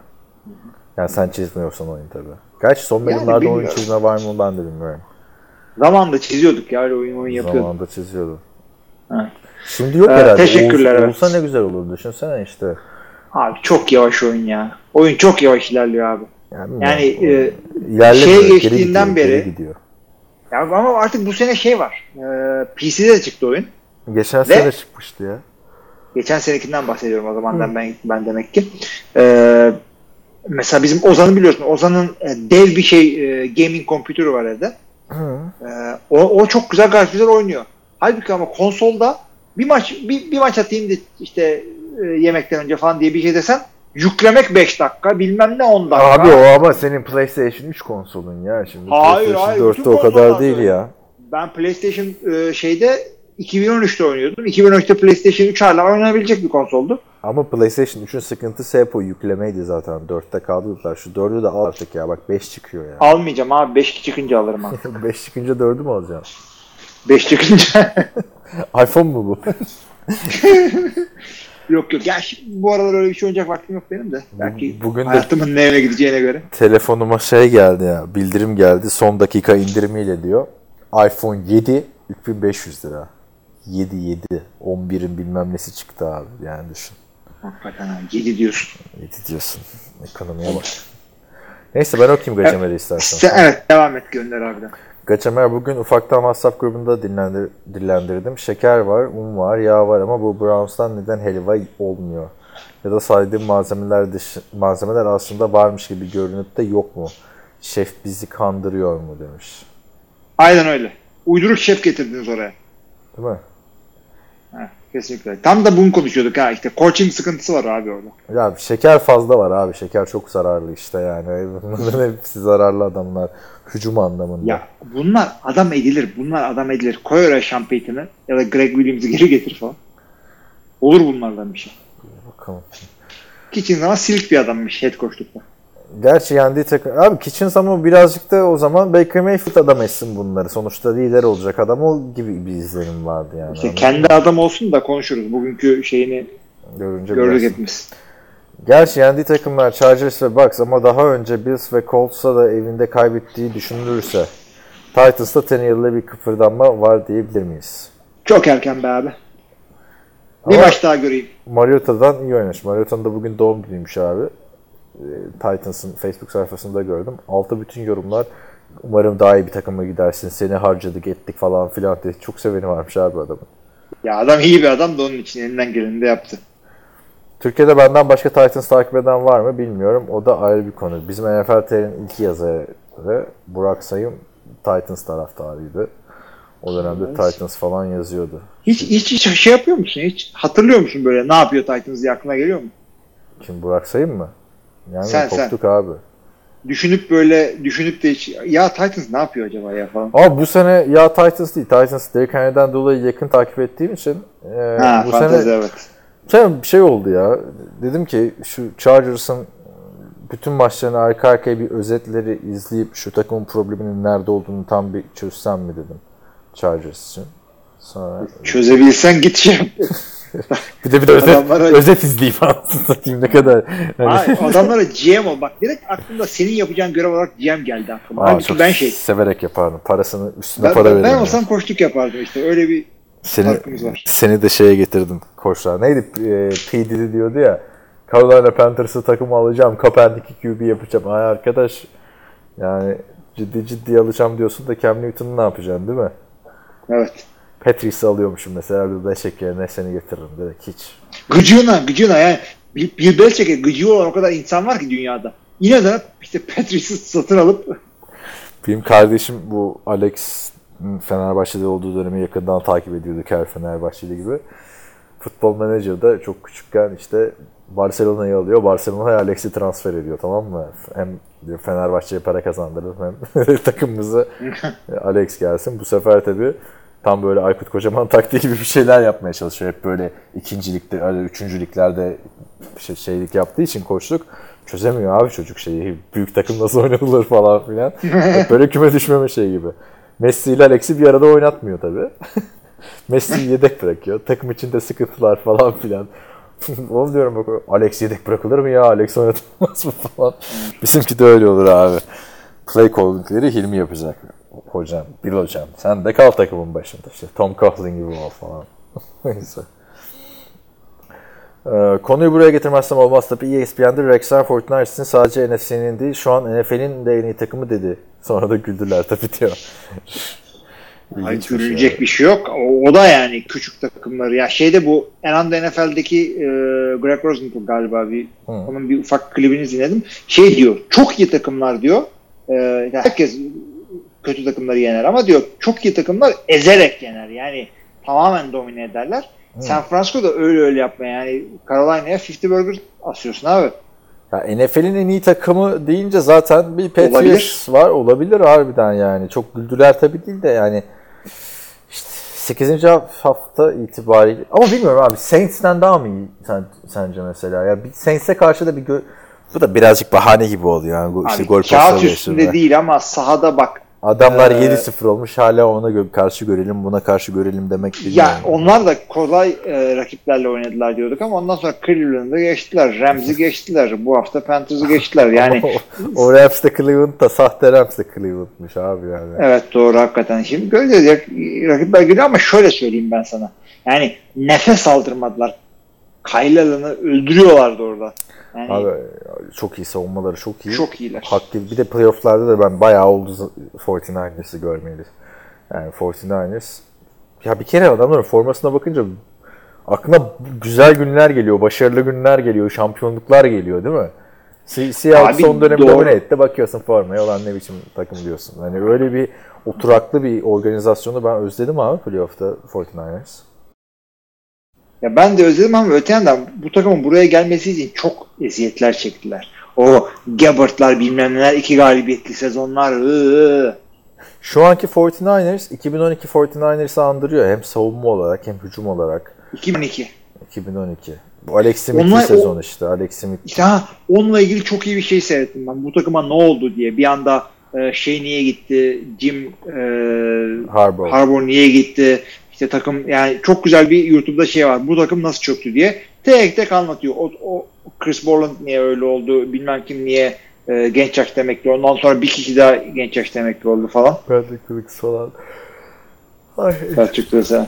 Yani sen çizmiyorsan oyun tabii. Gerçi son Yani oyun çizme var mı ben de bilmiyorum. Zamanında çiziyorduk ya öyle oyun oyun yapıyorduk. Zamanında çiziyordum. Evet. Şimdi yok Ee, herhalde. teşekkürler, Olsa, evet. olsa ne güzel olur. Düşünsene işte. Abi çok yavaş oyun ya. Oyun çok yavaş ilerliyor abi. Yani, Yani e, İlerlemiyor, şeye geri geçtiğinden gidiyor, geri beri- gidiyor. ya ama artık bu sene şey var. E, PC'de de çıktı oyun. Geçen Ve- sene çıkmıştı ya. Geçen senekinden bahsediyorum o zaman ben ben demek ki. E, mesela bizim Ozan'ı biliyorsun. Ozan'ın e, dev bir şey e, gaming kompütürü var evde. Hı. E, o, o çok güzel gayet güzel oynuyor. Halbuki ama konsolda bir maç bir, bir maç atayım da işte e, yemekten önce falan diye bir şey desen yüklemek 5 dakika bilmem ne 10 dakika. Abi o ama senin PlayStation 3 konsolun ya şimdi. Hayır, PlayStation hayır, 4'te bütün o kadar değil ya. Ben PlayStation e, şeyde 2013'te oynuyordum. 2013'te PlayStation 3 hala oynanabilecek bir konsoldu. Ama PlayStation 3'ün sıkıntısı hep o yüklemeydi zaten. 4'te kaldılar. Şu 4'ü de al artık ya. Bak 5 çıkıyor ya. Almayacağım abi 5 çıkınca alırım abi. 5 çıkınca 4'ü mü alacaksın? 5 çıkınca. iPhone mu bu? yok yok. Ya şimdi bu aralar öyle bir şey oynayacak vaktim yok benim de. Belki bugün de- hayatımın nereye gideceğine göre. Telefonuma şey geldi ya. Bildirim geldi. Son dakika indirimiyle diyor. iPhone 7 3500 lira. 7 7. 11'in bilmem nesi çıktı abi. Yani düşün. Hakikaten ha, 7 diyorsun. 7 diyorsun. Ekonomiye bak. Neyse ben okuyayım Gaçamer'i istersen. Sen, evet devam et gönder abi. Gaçamer bugün ufaktan WhatsApp grubunda dinlendir, dillendirdim. Şeker var, un var, yağ var ama bu Browns'tan neden helva olmuyor? Ya da saydığım malzemeler dışı, malzemeler aslında varmış gibi görünüp de yok mu? Şef bizi kandırıyor mu demiş. Aynen öyle. Uyduruk şef getirdiniz oraya. Değil mi? Kesinlikle. Tam da bunu konuşuyorduk ha işte coaching sıkıntısı var abi orada. Ya şeker fazla var abi. Şeker çok zararlı işte yani. Bunların hepsi zararlı adamlar. Hücum anlamında. Ya bunlar adam edilir. Bunlar adam edilir. Koy oraya Payton'ı ya da Greg Williams'ı geri getir falan. Olur bunlardan bir şey. Bakalım. Kitchens ama silik bir adammış head coachlukta. Gerçi yendiği takım... Abi Kitchens ama birazcık da o zaman Baker Mayfield adam etsin bunları. Sonuçta lider olacak adam o gibi bir izlenim vardı yani. İşte kendi adam olsun da konuşuruz. Bugünkü şeyini Görünce biraz- hepimiz. Gerçi yendiği takımlar Chargers ve Bucks ama daha önce Bills ve Colts'a da evinde kaybettiği düşünülürse Titans'ta Tannehill'le bir kıpırdanma var diyebilir miyiz? Çok erken be abi. Bir Ama- maç daha göreyim. Mariota'dan iyi oynamış. Mariota'nın da bugün doğum günüymüş abi. Titans'ın Facebook sayfasında gördüm. Altta bütün yorumlar umarım daha iyi bir takıma gidersin. Seni harcadık ettik falan filan diye. Çok seveni varmış abi adamın. Ya adam iyi bir adam da onun için elinden geleni de yaptı. Türkiye'de benden başka Titans takip eden var mı bilmiyorum. O da ayrı bir konu. Bizim NFL TR'nin ilk yazarı Burak Sayım Titans taraftarıydı. O dönemde Evet. Titans falan yazıyordu. Hiç, hiç, hiç şey yapıyor musun? Hiç hatırlıyor musun böyle ne yapıyor Titans diye aklına geliyor mu? Kim Burak Sayım mı? Yani Sen, sen. koptuk abi. Düşünüp böyle düşünüp de hiç ya Titans ne yapıyor acaba ya falan. Ama bu sene ya Titans değil. Titans Derrick Henry'den dolayı yakın takip ettiğim için e, Ha bu fantezi sene evet. bu sene bir şey oldu ya. Dedim ki şu Chargers'ın bütün maçlarını arka arkaya bir özetleri izleyip şu takımın probleminin nerede olduğunu tam bir çözsem mi dedim. Chargers için. Sonra Çözebilsen git şey. bir de bir de özet, Adamlara- özet izleyip anasını satayım ne kadar. Hani- Hayır, adamlara GM ol. Bak direkt aklımda senin yapacağın görev olarak GM geldi aklıma. Aa, Halbuki çok ben şey. severek yapardım. Parasını üstüne Ben, para ben, veririm. ben ya. olsam koştuk yapardım işte. Öyle bir Seni, seni de şeye getirdim koçlar. Neydi? E, P. Diddy diyordu ya. Carolina Panthers'ı takımı alacağım. Kaepernick'i QB yapacağım. Ay arkadaş yani ciddi ciddi alacağım diyorsun da Cam Newton'u ne yapacaksın değil mi? evet. Patrice'i alıyormuşum mesela bir beşek yerine seni getiririm direkt hiç. Gıcığına gıcığına yani bir, Belichick'e gıcığı olan o kadar insan var ki dünyada. Yine de işte Patrice'i satın alıp Benim kardeşim bu Alex Fenerbahçe'de olduğu dönemi yakından takip ediyordu her Fenerbahçeli gibi. futbol menajerde çok küçükken işte Barcelona'yı alıyor. Barcelona'ya Alex'i transfer ediyor tamam mı? Hem Fenerbahçe'ye para kazandırır hem takımımızı Alex gelsin. Bu sefer tabii tam böyle Aykut Kocaman taktiği gibi bir şeyler yapmaya çalışıyor. Hep böyle ikincilikte, öyle üçüncülüklerde şey, şeylik yaptığı için koçluk çözemiyor abi çocuk şeyi. Büyük takım nasıl oynanılır falan filan. Hep böyle küme düşmeme şey gibi. Messi ile Alex'i bir arada oynatmıyor tabii. Messi'yi yedek bırakıyor. Takım içinde sıkıntılar falan filan. Oğlum diyorum bak Alex yedek bırakılır mı ya? Alex oynatılmaz mı falan. Bizimki de öyle olur abi. Play calling'leri Hilmi yapacak. Hocam, Bil hocam. Sen de kal takımın başında. İşte Tom Coughlin gibi ol falan. Neyse. Ee, konuyu buraya getirmezsem olmaz tabii ESPN'de Rexham 49ers'in sadece NFC'nin değil şu an NFL'in de en iyi takımı dedi. Sonra da güldüler tabii diyor. Ay, görülecek bir şey yok. O, o da yani küçük takımları. Ya şeyde bu en anda NFL'deki e, Greg Rosenthal galiba bir Hı. onun bir ufak klibini dinledim. Şey diyor. Çok iyi takımlar diyor. E, herkes kötü takımları yener ama diyor çok iyi takımlar ezerek yener. Yani tamamen domine ederler. San Francisco da öyle öyle yapma yani Carolina'ya 50 burger asıyorsun abi. Ya NFL'in en iyi takımı deyince zaten bir Patriots Olabilir. var. Olabilir harbiden yani. Çok güldüler tabii değil de yani işte 8. hafta itibariyle ama bilmiyorum abi Saints'ten daha mı iyi sen, sence mesela? Ya bir Saints'e karşı da bir gö- bu da birazcık bahane gibi oluyor yani Go- işte Abi, gol kağıt üstünde değil ama sahada bak Adamlar Ee, 7-0 olmuş hala ona karşı görelim buna karşı görelim demek değil. Ya yani. onlar da kolay e, rakiplerle oynadılar diyorduk ama ondan sonra Cleveland'ı geçtiler. Rams'i geçtiler. Bu hafta Panthers'ı geçtiler. Yani o, o Rams de Cleveland da sahte Rams de Cleveland'mış abi yani. evet doğru hakikaten. Şimdi göreceğiz. ya, Rakipler geliyor ama şöyle söyleyeyim ben sana. Yani nefes aldırmadılar. Kyle Allen'ı öldürüyorlardı orada. Yani Abi çok iyi savunmaları çok iyi. çok iyiler. Haklı. Bir de playofflarda da ben bayağı oldu 49ers'ı görmeyeli. Yani 49ers ya bir kere adamların formasına bakınca aklına güzel günler geliyor, başarılı günler geliyor, şampiyonluklar geliyor değil mi? Se- Seahawks son dönem doğru. domine etti. Bakıyorsun formaya olan ne biçim takım diyorsun. Hani öyle bir oturaklı bir organizasyonu ben özledim abi playoff'ta 49ers. Ya ben de özledim ama öte yandan bu takımın buraya gelmesi için çok eziyetler çektiler. O Gabbert'lar bilmem neler iki galibiyetli sezonlar. ıı. Şu anki 49ers 2012 49ers'ı andırıyor hem savunma olarak hem hücum olarak. 2012. 2012. Bu Alex Smith'li Onlar- sezon işte. Alex Smith. İşte ha, onunla ilgili çok iyi bir şey seyrettim ben. Bu takıma ne oldu diye. Bir anda e, şey niye gitti, Jim e, Harbaugh. Harbour niye gitti, işte takım yani çok güzel bir YouTube'da şey var. Bu takım nasıl çöktü diye tek tek anlatıyor. O, o Chris Borland niye öyle oldu, bilmem kim niye e, genç yaşta emekli oldu. Ondan sonra bir kişi daha genç yaşta emekli oldu falan. Bradley Cooks falan. Ay. Selçuk mesela.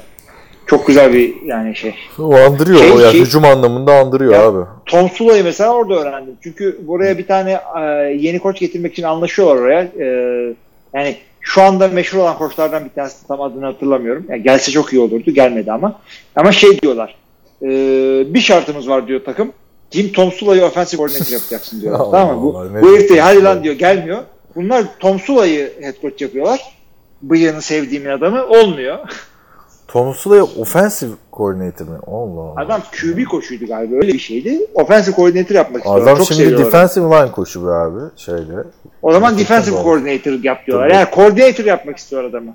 Çok güzel bir yani şey. O andırıyor Şey- o ya. şey- Hücum anlamında andırıyor Ya- abi. Tom Sula'yı mesela orada öğrendim. Çünkü buraya bir tane e, yeni koç getirmek için anlaşıyorlar oraya. E, yani şu anda meşhur olan koçlardan bir tanesi tam adını hatırlamıyorum. Yani gelse çok iyi olurdu. Gelmedi ama. Ama şey diyorlar. e, bir şartımız var diyor takım. Jim Tom Sula'yı offensive coordinator yapacaksın. Allah tamam mı? Bu, Allah, bu herif hadi lan diyor gelmiyor. Bunlar Tom Sula'yı head coach yapıyorlar. Bıyığını sevdiğimin adamı olmuyor. Tom Sula'ya offensive coordinator mi? Allah Allah. Adam QB koçuydu galiba öyle bir şeydi. Offensive coordinator yapmak istiyorlar. Adam Çok şimdi seviyorlar. defensive line koçu be abi. Şeyde. O zaman Defensive defensive coordinator yap diyorlar. Tabii. Yani coordinator yapmak istiyor adamı.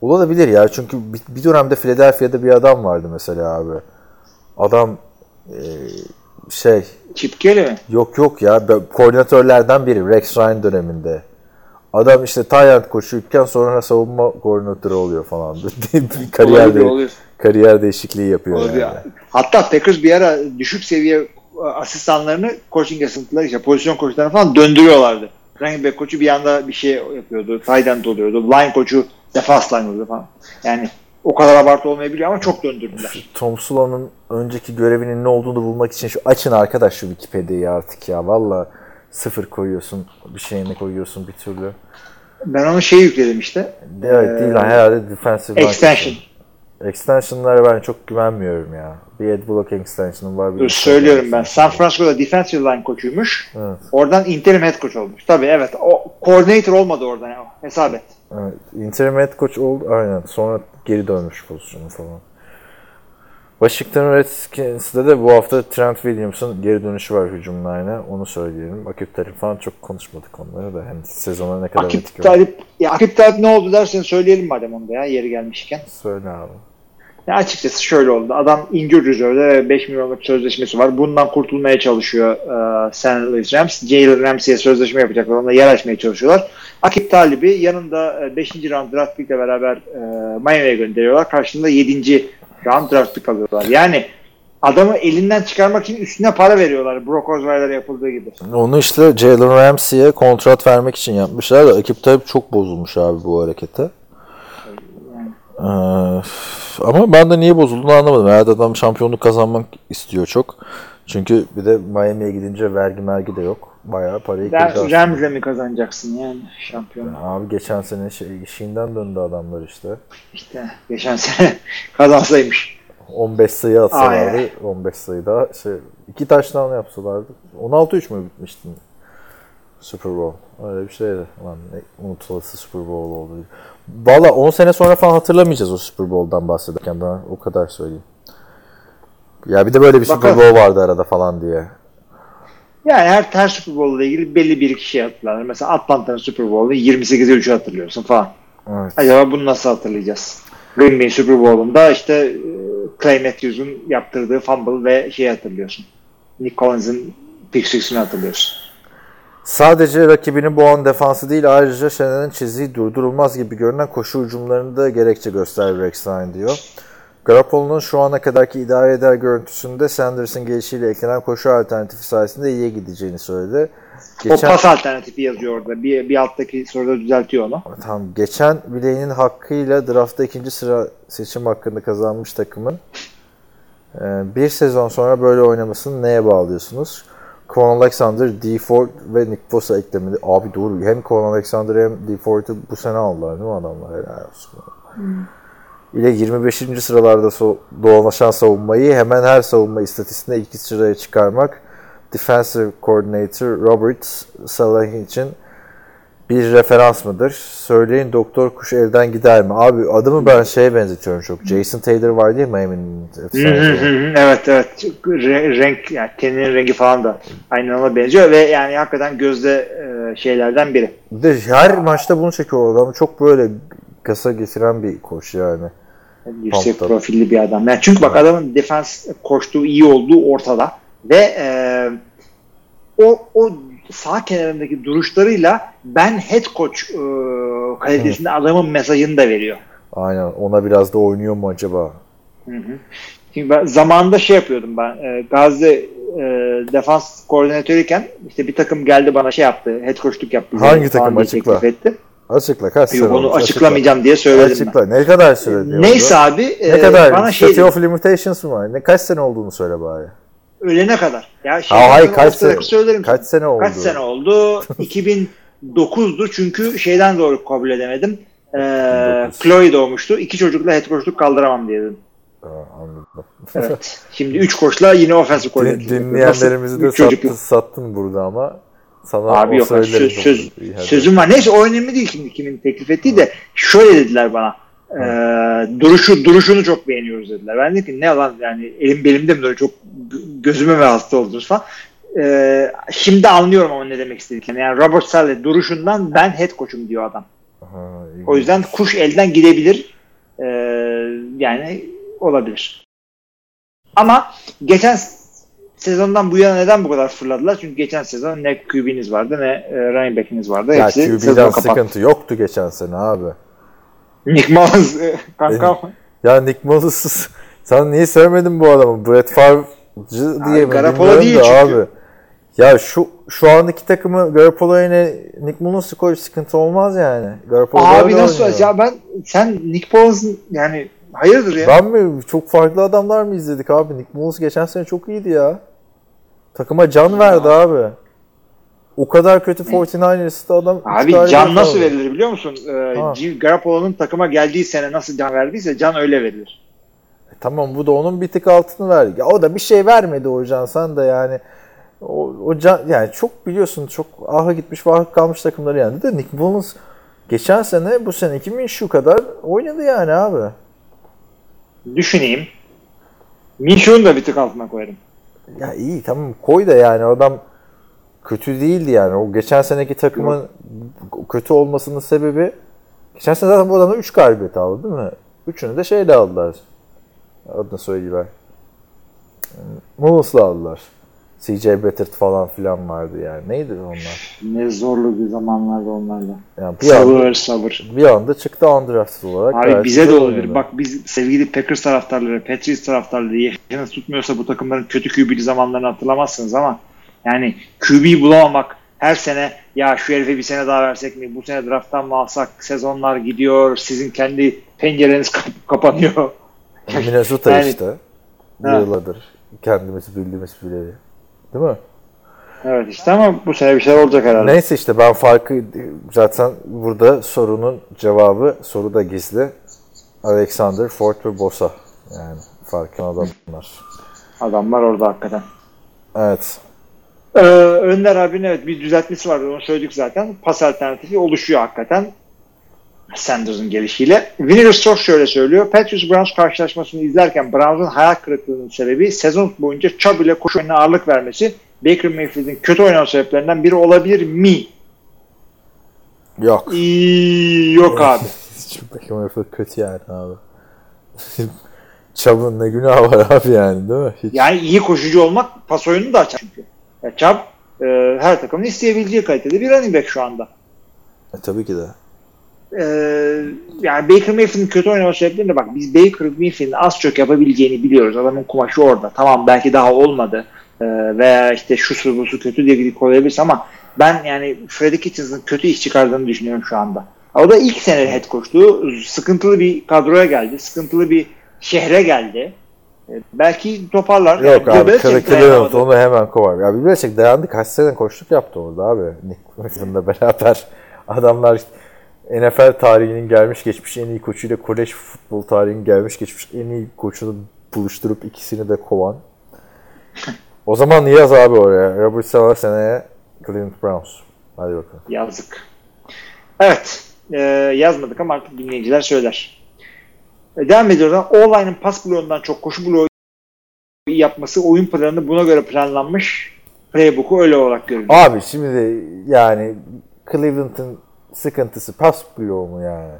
Olabilir ya çünkü bir, dönemde Philadelphia'da bir adam vardı mesela abi. Adam e, şey Chip Kelly mi? yok yok ya koordinatörlerden biri Rex Ryan döneminde. Adam işte Tayland koşuyken sonra savunma koordinatörü oluyor falan. kariyer, Olabilir, de, kariyer değişikliği yapıyor Olabilir. yani. Hatta Packers bir ara düşük seviye e, asistanlarını coaching assistantları işte pozisyon koçlarını falan döndürüyorlardı. Running back koçu bir anda bir şey yapıyordu. Tight end oluyordu. Line koçu defense line oluyordu falan. Yani o kadar abartı olmayabiliyor ama çok döndürdüler. Tom Sula'nın önceki görevinin ne olduğunu bulmak için şu açın arkadaş şu Wikipedia'yı artık ya. Valla sıfır koyuyorsun, bir şeyini koyuyorsun bir türlü. Ben onu şey yükledim işte. Evet Ee, değil herhalde defensive line Extension. koçu. Extension'lara ben çok güvenmiyorum ya. Bir ad blocking extension'ım var. Bir Dur extension söylüyorum ben. San. Francisco'da defensive line koçuymuş. Evet. Oradan interim head coach olmuş. Tabii evet. O coordinator olmadı oradan. ya. Hesap et. Evet. Interim head coach oldu aynen. Sonra geri dönmüş pozisyonu falan. Washington Redskins'de de bu hafta Trent Williams'ın geri dönüşü var hücum line'a. Onu söyleyelim. Akip Talip falan çok konuşmadık onları da. Hani sezona ne kadar Akip. Talip, ya Akip Talip ne oldu dersen söyleyelim madem onu da ya yeri gelmişken. Söyle abi. Ya açıkçası şöyle oldu. Adam injured reserve'de 5 milyonluk sözleşmesi var. Bundan kurtulmaya çalışıyor e, St. Louis Rams. Jalen Ramsey'e sözleşme yapacaklar. Onunla yer açmaya çalışıyorlar. Akip Talib'i yanında 5. round draft pick'le beraber e, Miami'ye gönderiyorlar. Karşılığında 7. round draft pick alıyorlar. Yani adamı elinden çıkarmak için üstüne para veriyorlar. Brock Osweiler'e yapıldığı gibi. Onu işte Jalen Ramsey'e kontrat vermek için yapmışlar da ekip tabii çok bozulmuş abi bu harekete. Ee, ama ben de niye bozulduğunu anlamadım. Herhalde adam şampiyonluk kazanmak istiyor çok. Çünkü bir de Miami'ye gidince vergi mergi de yok. Bayağı parayı aslında. Rams'le mi kazanacaksın yani şampiyon? Abi geçen sene şey, işinden döndü adamlar işte. İşte geçen sene kazansaymış. 15 sayı atsalardı. Aynen. 15 sayı daha şey, iki taştan yapsalardı. 16-3 mü bitmişti Super Bowl? Öyle bir şeydi. Lan ne unutulası Super Bowl oldu. Valla 10 sene sonra falan hatırlamayacağız o Super Bowl'dan bahsederken ben o kadar söyleyeyim. Ya bir de böyle bir Super Bakalım. Bowl vardı arada falan diye. Yani her, her Super Bowl ile ilgili belli bir iki şey hatırlar. Mesela Atlanta'nın Super Bowl'u 28'e 3'ü hatırlıyorsun falan. Evet. Acaba bunu nasıl hatırlayacağız? Green Bay Super Bowl'unda işte e, Clay Matthews'un yaptırdığı fumble ve şeyi hatırlıyorsun. Nick Collins'ın pick six'ini hatırlıyorsun. Sadece rakibini boğan defansı değil ayrıca Shannon'ın çizdiği durdurulmaz gibi görünen koşu hücumlarını da gerekçe göster Rex diyor. Garoppolo'nun şu ana kadarki idare eder görüntüsünde Sanders'ın gelişiyle eklenen koşu alternatifi sayesinde iyiye gideceğini söyledi. O pas alternatifi yazıyor orada. Bir, bir alttaki soruda düzeltiyor onu. Tamam, geçen bileğinin hakkıyla draftta ikinci sıra seçim hakkında kazanmış takımın e, bir sezon sonra böyle oynamasını neye bağlıyorsunuz? Quan Alexander, D. Ford ve Nick Bosa eklemeli. Abi doğru. Hem Quan Alexander hem D. Ford'u bu sene aldılar değil mi adamlar? Helal olsun. İle 25. sıralarda so- dolaşan savunmayı hemen her savunma istatistiğinde iki sıraya çıkarmak Defensive Coordinator Robert Salah için bir referans mıdır? Söyleyin Doktor Kuş elden gider mi? Abi adımı ben şeye benzetiyorum çok. Jason Taylor Miami'nin hı efsanesi. hı hı. evet evet. Re- renk yani teninin rengi falan da aynen ona benziyor ve yani hakikaten gözde e, şeylerden biri. Bir de her maçta bunu çekiyor adam. Çok böyle kasa getiren bir koş yani. Yüksek up. profilli bir adam. Yani çünkü bak adamın defans koştuğu iyi olduğu ortada ve e, o o sağ kenarındaki duruşlarıyla ben head coach e, kalitesinde adamın mesajını da veriyor. Aynen. Ona biraz da oynuyor mu acaba? Hı hı. Şimdi ben zamanında şey yapıyordum ben. E, Gazze e, defans koordinatörüyken işte bir takım geldi bana şey yaptı. Head coachluk yaptı. Hangi takım? Açıkla. etti. Açıkla kaç sene Yok onu olmuş? Açıkla. açıklamayacağım diye söyledim Açıkla. Ne kadar süre diyor ben. Neyse bu? abi e, Ne kadar? bana şey Statute dedi, of Limitations mı var? Ne kaç sene olduğunu söyle bari. ölene kadar. Ya şey Ha, hayır ben kaç sene? söylerim. Kaç sene oldu? Kaç sene oldu? 2009'du çünkü şeyden doğru kabul edemedim. Ee, 2009. Chloe doğmuştu. İki çocukla head coachluk kaldıramam diye dedim. Anladım. Evet. Şimdi üç koçla yine offensive Din- coordinator. dinleyenlerimizi de sattın, sattın burada ama sana Abi yok söz, söz, hadi. sözüm var. Neyse o önemli değil şimdi kimin teklif ettiği de şöyle dediler bana. Ee, duruşu duruşunu çok beğeniyoruz dediler. Ben dedim ki ne lan yani elim belimde mi duruyor çok gö- gözüme mi hasta oldunuz falan. Ee, şimdi anlıyorum ama ne demek istediklerini. Yani Robert Saleh duruşundan ben head coach'um diyor adam. Ha, iyi. O yüzden kuş elden gidebilir. Ee, yani olabilir. Ama geçen sezondan bu yana neden bu kadar fırladılar? Çünkü geçen sezon ne QB'niz vardı ne e, running back'iniz vardı. ya Hepsi QB'den sezonu kapattı. sıkıntı yoktu geçen sene abi. Nick Mullins e, kanka Ya Nick Mullins sen niye sevmedin bu adamı? Brett Favre'cı diye mi bilmiyorum değil çünkü. abi. Ya şu şu andaki takımı Garoppolo yine Nick Mullins'ı koy sıkıntı olmaz yani. Garoppolo Abi nasıl oynuyor. ya ben sen Nick Foles'un yani hayırdır ya? Ben mi? Çok farklı adamlar mı izledik abi? Nick Mullins geçen sene çok iyiydi ya. Takıma can verdi abi. O kadar kötü 49ers'ta adam Abi can nasıl aldı. verilir biliyor musun? Ee, Garoppolo'nun takıma geldiği sene nasıl can verdiyse can öyle verilir. E tamam bu da onun bir tık altını verdi. Ya o da bir şey vermedi o can sen de yani. O, o can yani çok biliyorsun çok aha gitmiş vahı kalmış takımları yani. De Nick Mullins geçen sene bu sene 2000 şu kadar oynadı yani abi. Düşüneyim. Minshew'un da bir tık altına koyarım. Ya iyi tamam koy da yani adam kötü değildi yani. O geçen seneki takımın kötü olmasının sebebi geçen sene zaten bu adamlar 3 galibiyet aldı değil mi? Üçünü de şeyle aldılar. Adını söyleyeyim. Mules'la aldılar. CJ Beathard falan filan vardı yani. Neydi onlar? Ne zorlu bir zamanlardı onlarla. Yani bir anda, Sabır sabır. bir anda çıktı undrafted olarak. Abi bize de olabilir. oynadı. Bak biz sevgili Packers taraftarları, Patriots taraftarları yaşını tutmuyorsa bu takımların kötü QB'li zamanlarını hatırlamazsınız ama yani QB bulamamak her sene ya şu herife bir sene daha versek mi? Bu sene drafttan mı alsak? Sezonlar gidiyor. Sizin kendi pencereniz kap- kapanıyor. Minnesota Yani- işte. Ha. Yıllardır kendimiz bildiğimiz bileli. Değil mi? Evet işte ama bu sene bir şeyler olacak herhalde. Neyse işte ben farkı zaten burada sorunun cevabı soru da gizli. Alexander, Ford ve Bosa. Yani farkın adamlar. Adamlar orada hakikaten. Evet. Ee, Önder abinin evet bir düzeltmesi vardı onu söyledik zaten. Pas alternatifi oluşuyor hakikaten. Sanders'ın gelişiyle. Winner Strauss şöyle söylüyor. Patriots Browns karşılaşmasını izlerken Browns'un hayal kırıklığının sebebi sezon boyunca Chubb ile koşu oyununa ağırlık vermesi Baker Mayfield'in kötü oynama sebeplerinden biri olabilir mi? Yok. Yok abi. Beckham Mayfield kötü yani abi. Çabın ne günah var abi yani değil mi? Hiç. Yani iyi koşucu olmak pas oyununu da açar çünkü. Ya Chubb e, her takımın isteyebileceği kalitede bir running back şu anda. E, tabii ki de. Ee, yani Baker Mayfield'in kötü oynama sebeplerine bak biz Baker Mayfield'in az çok yapabileceğini biliyoruz. Adamın kumaşı orada. Tamam belki daha olmadı. Ee, veya işte şu su kötü diye gidip koyabilirsin ama ben yani Freddie Kitchens'ın kötü iş çıkardığını düşünüyorum şu anda. O da ilk sene head coachluğu sıkıntılı bir kadroya geldi. Sıkıntılı bir şehre geldi. Ee, belki toparlar. Yok Yani abi. Kırık onu hemen kovar. Ya Belichick dayandı. Kaç sene koştuk yaptı orada abi. Nick Wilson'la beraber. Adamlar NFL tarihinin gelmiş geçmiş en iyi koçuyla kolej futbol tarihinin gelmiş geçmiş en iyi koçunu buluşturup ikisini de kovan. O zaman yaz abi oraya. Robert Sala seneye Cleveland Browns. Hadi bakalım. Yazık. Evet. e, yazmadık ama artık dinleyiciler söyler. E, devam ediyoruz. O-line'ın pas bloğundan çok koşu bloğu yapması oyun planı buna göre planlanmış. Playbook'u öyle olarak görülüyor. Abi şimdi de yani Cleveland'ın sıkıntısı pas bloğu mu yani?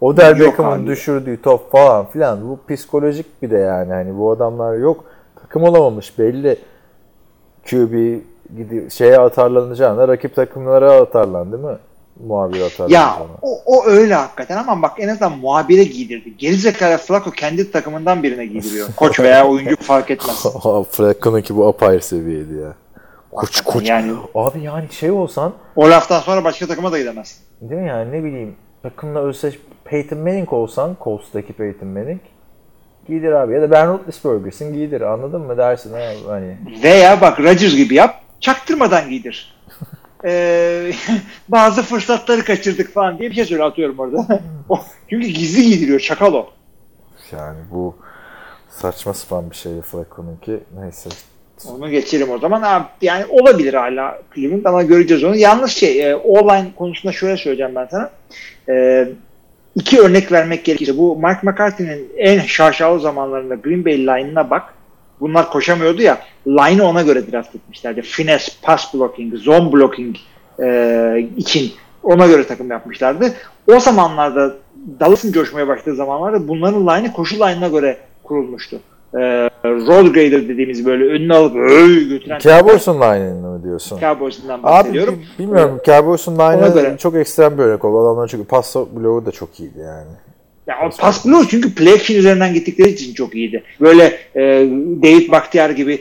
Odell Yok Beckham'ın düşürdüğü top falan filan bu psikolojik bir de yani hani bu adamlar yok takım olamamış belli QB gidi şeye atarlanacağına rakip takımlara atarlan değil mi? Muhabir Ya atarlanacağına. o, o öyle hakikaten ama bak en azından muhabire giydirdi. Gerizekalı Flacco kendi takımından birine giydiriyor. Koç veya oyuncu fark etmez. Flacco'nunki bu apayrı seviyeydi ya. Koç koç. Yani Abi yani şey olsan o laftan sonra başka takıma da gidemez. Değil mi yani ne bileyim takımla özdeş Peyton Manning olsan Colts'taki Peyton Manning giydir abi ya da Ben Roethlisberger'sin giydir anladın mı dersin ha hani Veya bak Rodgers gibi yap. Çaktırmadan giydir. Ee, bazı fırsatları kaçırdık falan diye bir şey söyle atıyorum orada. Çünkü gizli giydiriyor. Çakal o. yani bu saçma sapan bir şeydi Flacco'nunki neyse Onu geçelim o zaman. Abi, yani olabilir hala Cleveland ama göreceğiz onu. Yalnız şey e, O-line konusunda şöyle söyleyeceğim ben sana. E, iki örnek vermek gerekirse bu Mike McCarthy'nin en şaşalı zamanlarında Green Bay line'ına bak. Bunlar koşamıyordu ya. Line'ı ona göre draft etmişlerdi. Finesse, pass blocking, zone blocking e, için ona göre takım yapmışlardı. O zamanlarda Dallas'ın coşmaya başladığı zamanlarda bunların line'ı koşu line'ına göre kurulmuştu. E, road grader dediğimiz böyle önüne alıp öy götüren Cowboys'un line'ını mı diyorsun? Cowboys'dan Abi bahsediyorum. bi- bilmiyorum Cowboys'un line'ı göre. çok ekstrem bir örnek oldu. Adamlar çünkü pas bloğu da çok iyiydi yani. Ya o pas bloğu çünkü play action üzerinden gittikleri için çok iyiydi. Böyle e, David Bakhtiar gibi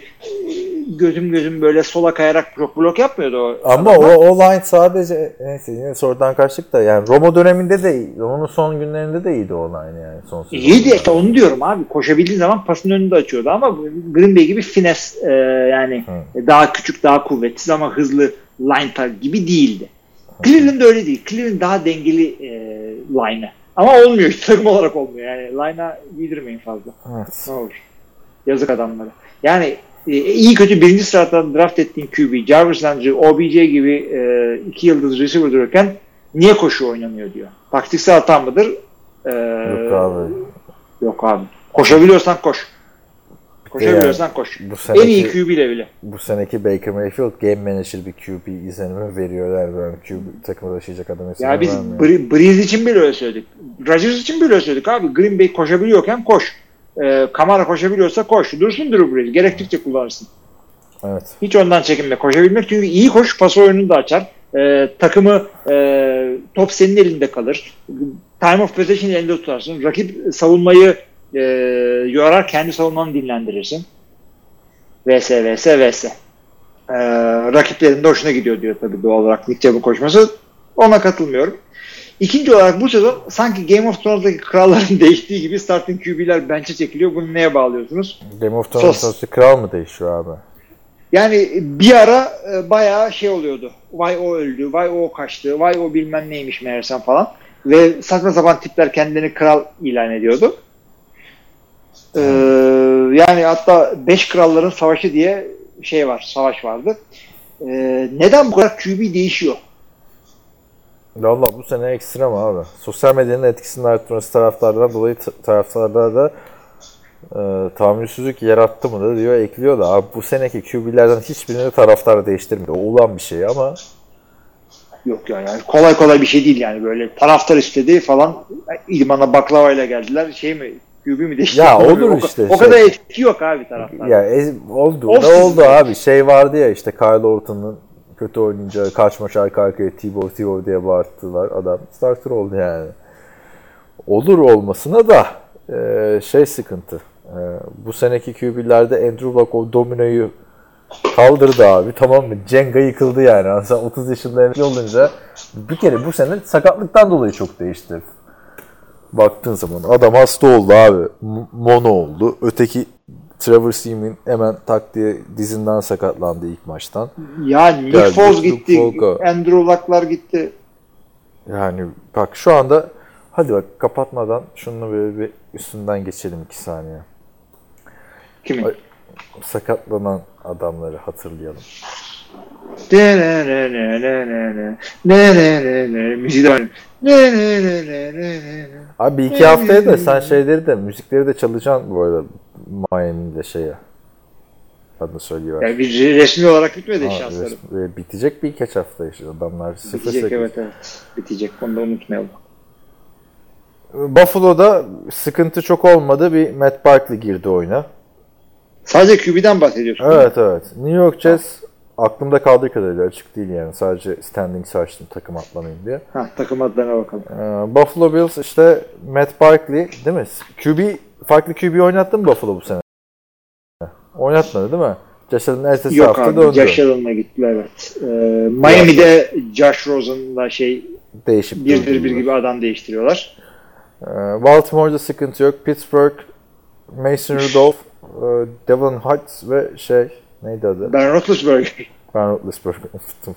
gözüm gözüm böyle sola kayarak çok blok yapmıyordu o. Ama adamlar. o, o line sadece neyse yine sorudan kaçtık da yani Romo döneminde de. Romo'nun son günlerinde de iyiydi o line yani son. İyiydi işte onu diyorum abi. Koşabildiği zaman pasın önünü de açıyordu ama Green Bay gibi fines e, yani daha küçük daha kuvvetsiz ama hızlı line gibi değildi. Cleveland öyle değil. Cleveland daha dengeli e, line'ı. Ama olmuyor. Takım olarak olmuyor. Yani line'a giydirmeyin fazla. Evet. Ne olur. Yazık adamlara. Yani e, iyi kötü birinci sıradan draft ettiğin QB, Jarvis Landry, OBJ gibi e, iki yıldız receiver dururken niye koşu oynanıyor diyor. Taktiksel hata mıdır? E, Yok abi. Yok abi. Koşabiliyorsan koş. Koşabiliyorsan koş. Bu En iyi seneki, QB ile bile. bu seneki Baker Mayfield game manager bir QB izlenimi veriyor. Yani böyle QB takımı taşıyacak adam Ya biz Breeze için bile öyle söyledik. Rodgers için bile öyle söyledik abi. Green Bay koşabiliyorken koş. Ee, Kamara koşabiliyorsa koş. Dursun Drew Brees. Gerektikçe kullanırsın. Evet. Hiç ondan çekinme. Koşabilmek çünkü iyi koş pas oyununu da açar. Ee, takımı e, top senin elinde kalır. Time of possession elinde tutarsın. Rakip savunmayı e, yorar kendi savunmanı dinlendirirsin. VS vs vs. Ee, rakiplerin de hoşuna gidiyor diyor tabii doğal olarak Nick Chubb'ın koşması. Ona katılmıyorum. İkinci olarak bu sezon sanki Game of Thrones'daki kralların değiştiği gibi starting QB'ler bench'e çekiliyor. Bunu neye bağlıyorsunuz? Game of Thrones Sos. sonrası kral mı değişiyor abi? Yani bir ara e, bayağı şey oluyordu. Vay o öldü, vay o kaçtı, vay o bilmem neymiş meğersem falan. Ve saçma sapan tipler kendilerini kral ilan ediyordu. Ee, yani hatta beş kralların savaşı diye şey var, savaş vardı. Ee, neden bu kadar QB değişiyor? Valla bu sene ekstrem abi. Sosyal medyanın etkisinin artması taraftardan dolayı t- taraftarlar da e, tahammülsüzlük yarattı mı da diyor ekliyor da abi bu seneki QB'lerden hiçbirini taraftar değiştirmedi. O olan bir şey ama Yok ya yani kolay kolay bir şey değil yani böyle taraftar istedi falan İlman'a baklavayla geldiler şey mi QB mi değişti? Ya olur o, işte, O kadar şey. etki yok abi taraftar. ya ez- oldu Of da siz oldu abi. Şey vardı ya işte Kyle Orton'un kötü oynayınca kaç maç arka arkaya Tebow Tebow diye bağırttılar. Adam starter oldu yani. Olur olmasına da e, şey sıkıntı. E, bu seneki QB'lerde Andrew Luck o dominoyu kaldırdı abi tamam mı? Cenga yıkıldı yani. Yani Sen 30 yaşında emekli olunca bir kere bu sene sakatlıktan dolayı çok değişti. Baktığın zaman adam hasta oldu abi. Mono oldu. Öteki Trevor Seaman hemen tak diye dizinden sakatlandı ilk maçtan. Ya Nick Foles Luke gitti, Falco. Andrew Luck'lar gitti. Yani bak şu anda hadi bak kapatmadan şunu böyle bir üstünden geçelim iki saniye. Kimin? Ay. Sakatlanan adamları hatırlayalım. Müziği de var. Ne ne ne ne ne ne Abi bir iki haftaya da sen şeyleri de müzikleri de çalacaksın bu arada Miami'de şeye. Adını söylüyor. Yani bir resmi olarak bitmedi şansları. resmi- bitecek birkaç hafta işte adamlar 0 Bitecek evet evet. Bitecek onu da unutmayalım. Buffalo'da sıkıntı çok olmadı. Bir Matt Barkley girdi oyuna. Sadece QB'den bahsediyorsun. Evet evet. New York Jets aklımda kaldığı kadarıyla açık değil yani. Sadece standing açtım takım atlamayayım diye. Ha, takım adlarına bakalım. Ee, Buffalo Bills işte Matt Barkley değil mi? QB farklı QB oynattı mı Buffalo bu sene? Oynatmadı değil mi? Josh ertesi Yok hafta abi döndü. Josh Allen'la gittiler evet. Ee, Miami'de Josh Rosen'la şey Değişip bir bir bir gibi adam değiştiriyorlar. Ee, Baltimore'da sıkıntı yok. Pittsburgh, Mason Rudolph, e, Devlin Hutz ve şey neydi adı? Ben Roethlisberger. Ben Roethlisberger'ı unuttum.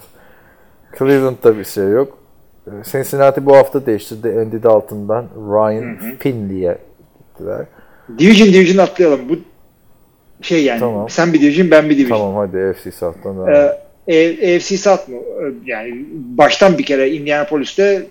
Cleveland'da bir şey yok. Ee, Cincinnati bu hafta değiştirdi. Andy Dalton'dan Ryan Finley'e gittiler. Division Division atlayalım. Bu şey yani Tamam. sen bir Division ben bir Division. Tamam hadi AFC South'tan. Ee, E- AFC South mu? Ee, Yani baştan bir kere Indianapolis'te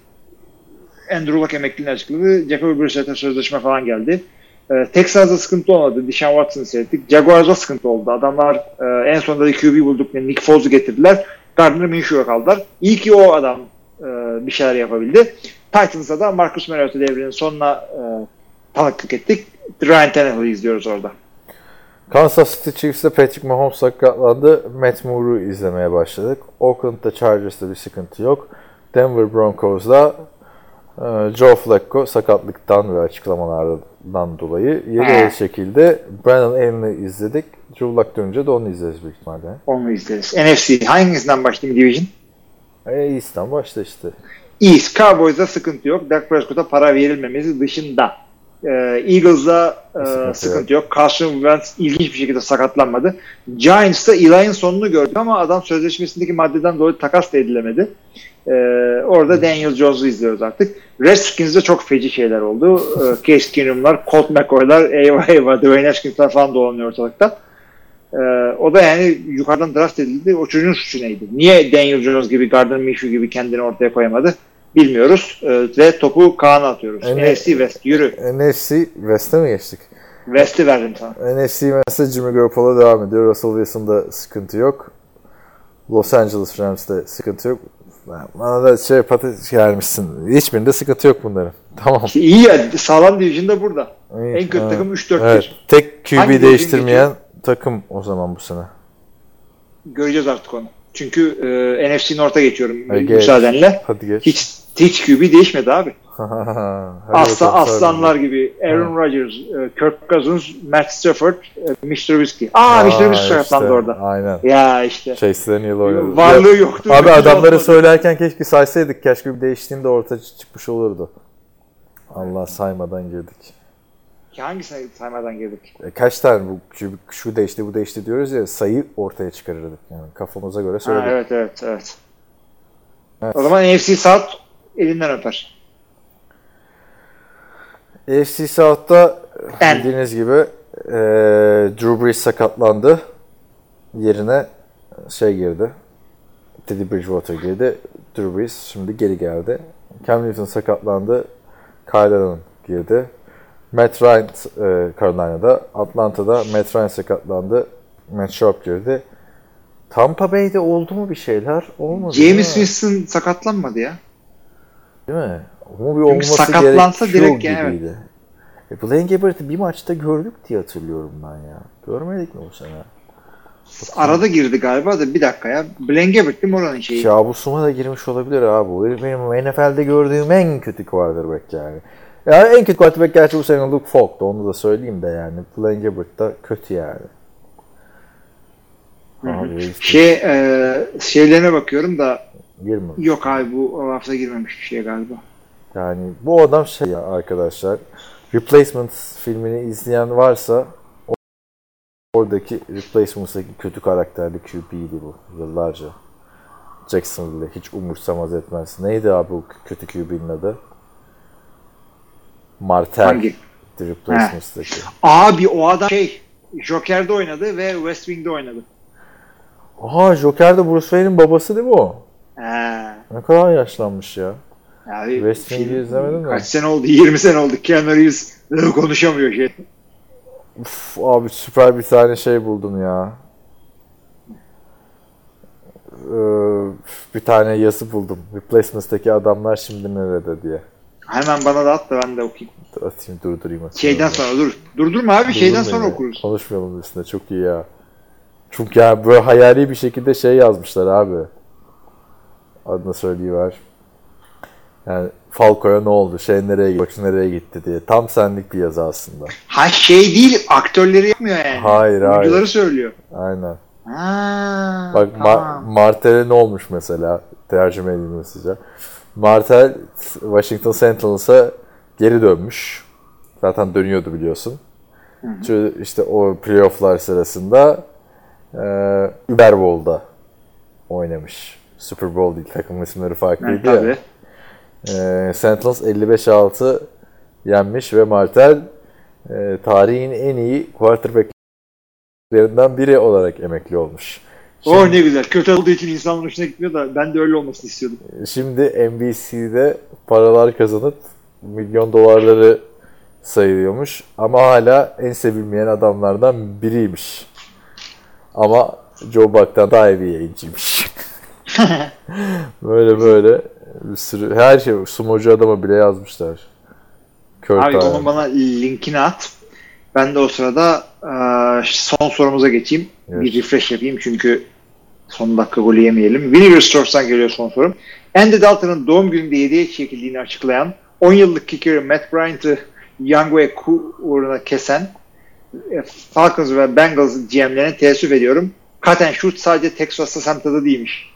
Andrew Luck emekliliğini açıkladı. Jacoby Brissett'e sözleşme falan geldi. Ee, Texas'da sıkıntı olmadı. Deshaun Watson'ı seyrettik. Jaguars'da sıkıntı oldu. Adamlar e, en sonunda da QB bulduk. Nick Foles'u getirdiler. Gardner Minshew'a kaldılar. İyi ki o adam e, bir şeyler yapabildi. Titans'da da Marcus Mariota devrinin sonuna e, tanıklık ettik. Ryan Tannehill'i izliyoruz orada. Kansas City Chiefs'te Patrick Mahomes sakatlandı. Matt Moore'u izlemeye başladık. Oakland'da Chargers'ta bir sıkıntı yok. Denver Broncos'da e, Joe Flacco sakatlıktan ve açıklamalardan dolayı yeri Ha. el çekildi. Brandon Allen'ı izledik. Drew Luck dönünce de onu izleriz büyük ihtimalle. Onu izleriz. NFC hangisinden başlayayım Division? E, East'ten başla işte. East Cowboys'da sıkıntı yok. Dak Prescott'a para verilmemesi dışında. Ee, Eagles'da e, Sıkıntı sıkıntı, yok. Carson Wentz ilginç bir şekilde sakatlanmadı. Giants'ta Eli'nin sonunu gördük ama adam sözleşmesindeki maddeden dolayı takas da edilemedi. Ee, orada Daniel Jones'u izliyoruz artık. Redskins'de çok feci şeyler oldu. Ee, Case Keenum'lar, Colt McCoy'lar, eyvah eyvah, Dwayne Haskins'ler falan dolanıyor ortalıkta. O da yani yukarıdan draft edildi. O çocuğun suçu neydi? Niye Daniel Jones gibi, Gardner Minshew gibi kendini ortaya koyamadı? Bilmiyoruz. Ee, ve topu Kaan'a atıyoruz. NFC West yürü. NFC West'e mi geçtik? West'i verdim sana. NFC mesela Jimmy Garoppolo devam ediyor. Russell Wilson'da sıkıntı yok. Los Angeles Rams'te sıkıntı yok. Bana da şey patates gelmişsin. Hiçbirinde sıkıntı yok bunların. Tamam. İyi ya sağlam division da burada. İyi. En kötü Evet. takım 3-4-1. Evet. Tek QB Hangi değiştirmeyen takım o zaman bu sene. Göreceğiz artık onu. Çünkü e, NFC North'a geçiyorum Hadi geç. müsaadenle. Hadi geç. Hiç hiç QB değişmedi abi. Asla aslanlar gibi Aaron Rodgers, e, Kirk Cousins, Matt Stafford, e, Mitch Trubisky. Aa, Mitch Trubisky işte, orada. Aynen. Ya işte. Chase Daniel oynadı. Varlığı yoktu. Abi adamları söylerken keşke saysaydık. Keşke bir değiştiğinde ortaya çıkmış olurdu. Allah saymadan girdik. Hangisine saymadan girdik? E, kaç tane bu şu, şu değişti bu değişti diyoruz ya sayı ortaya çıkarırdık. Yani kafamıza göre Ha, söyledik. evet evet evet. Evet. O zaman NFC South elinden öper. AFC South'ta En. bildiğiniz gibi e, Drew Brees sakatlandı. Yerine şey girdi. Teddy Bridgewater girdi. Drew Brees şimdi geri geldi. Cam Newton sakatlandı. Kyle Allen girdi. Matt Ryan e, Carolina'da. Atlanta'da Matt Ryan sakatlandı. Matt Sharp girdi. Tampa Bay'de oldu mu bir şeyler? Olmadı? James Winston sakatlanmadı ya. Değil mi? Ama bir olması sakatlansa direkt yani, gibiydi. E, Blaine Gabbert'ı bir maçta gördük diye hatırlıyorum ben ya. Görmedik mi bu sene? Arada girdi galiba da bir dakika ya. Blaine Gabbert değil mi oranın şeyi? Kabusuma da girmiş olabilir abi. Herif Benim NFL'de gördüğüm en kötü quarterback yani. Yani en kötü quarterback gerçi bu sene Luke Falk'tu. Onu da söyleyeyim de yani. Blaine Gabbert da kötü yani. Abi Şey e, şeylerine bakıyorum da girme. yok abi bu hafta girmemiş bir şey galiba. Yani bu adam şey ya arkadaşlar. Replacement filmini izleyen varsa o- oradaki Replacements'daki kötü karakterli QB'ydi bu yıllarca. Jacksonville'de hiç umursamaz etmez. Neydi abi bu kötü QB'nin adı? Martel. Hangi? The Replacements'daki. Abi o adam şey Joker'de oynadı ve West Wing'de oynadı. Aha Joker de Bruce Wayne'in babası değil mi o? Ne kadar yaşlanmış ya. Abi, West Wing'i film- izlemedin mi? Kaç sene oldu? 20 sene oldu. Keanu Reeves konuşamıyor şey. Uf, abi süper bir tane şey buldum ya. Ee, bir tane yazı buldum. Replacements'taki adamlar şimdi nerede diye. Hemen bana da at da ben de okuyayım. Atayım durdurayım. atayım. Şeyden sonra dur. Durdurma abi şeyden sonra okuruz. Konuşmayalım üstüne çok iyi ya. Çünkü ya böyle hayali bir şekilde şey yazmışlar abi. Adını söyleyiver. Yani Falco'ya ne oldu? Şey nereye gitti? Koç nereye gitti diye. Tam senlik bir yazı aslında. Ha şey değil aktörleri yapmıyor yani. Hayır, hayır. Oyuncuları söylüyor. Aynen. Ha, Bak Ma- tamam. Martel'e ne olmuş mesela? Tercüme edeyim size. Martel Washington Sentinels'a geri dönmüş. Zaten dönüyordu biliyorsun. Çünkü işte o playofflar sırasında e, Bowl'da oynamış. Super Bowl değil takım isimleri farklıydı ya. tabii. E, Sentinels 55-6 yenmiş ve Martel e, tarihin en iyi quarterbacklerinden biri olarak emekli olmuş. Oh ne güzel. Kötü olduğu için insanların hoşuna gitmiyor da ben de öyle olmasını istiyordum. Şimdi NBC'de paralar kazanıp milyon dolarları sayılıyormuş. Ama hala en sevilmeyen adamlardan biriymiş. Ama Joe Buck'tan daha iyi bir yayıncıymış. böyle böyle bir sürü her şey sumocu adama bile yazmışlar. Kurt Abi Allen. onun bana linkini at. Ben de o sırada eee, son sorumuza geçeyim. Evet. Bir refresh yapayım çünkü son dakika golü yemeyelim. Vinegar Stores'tan geliyor son sorum. Andy Dalton'ın doğum gününde hediye çekildiğini açıklayan 10 yıllık kicker Matt Bryant'ı Young ve Ku uğruna kesen e, Falcons ve Bengals GM'lerine teessüf ediyorum. And shoot sadece Texas'ta semtada değilmiş.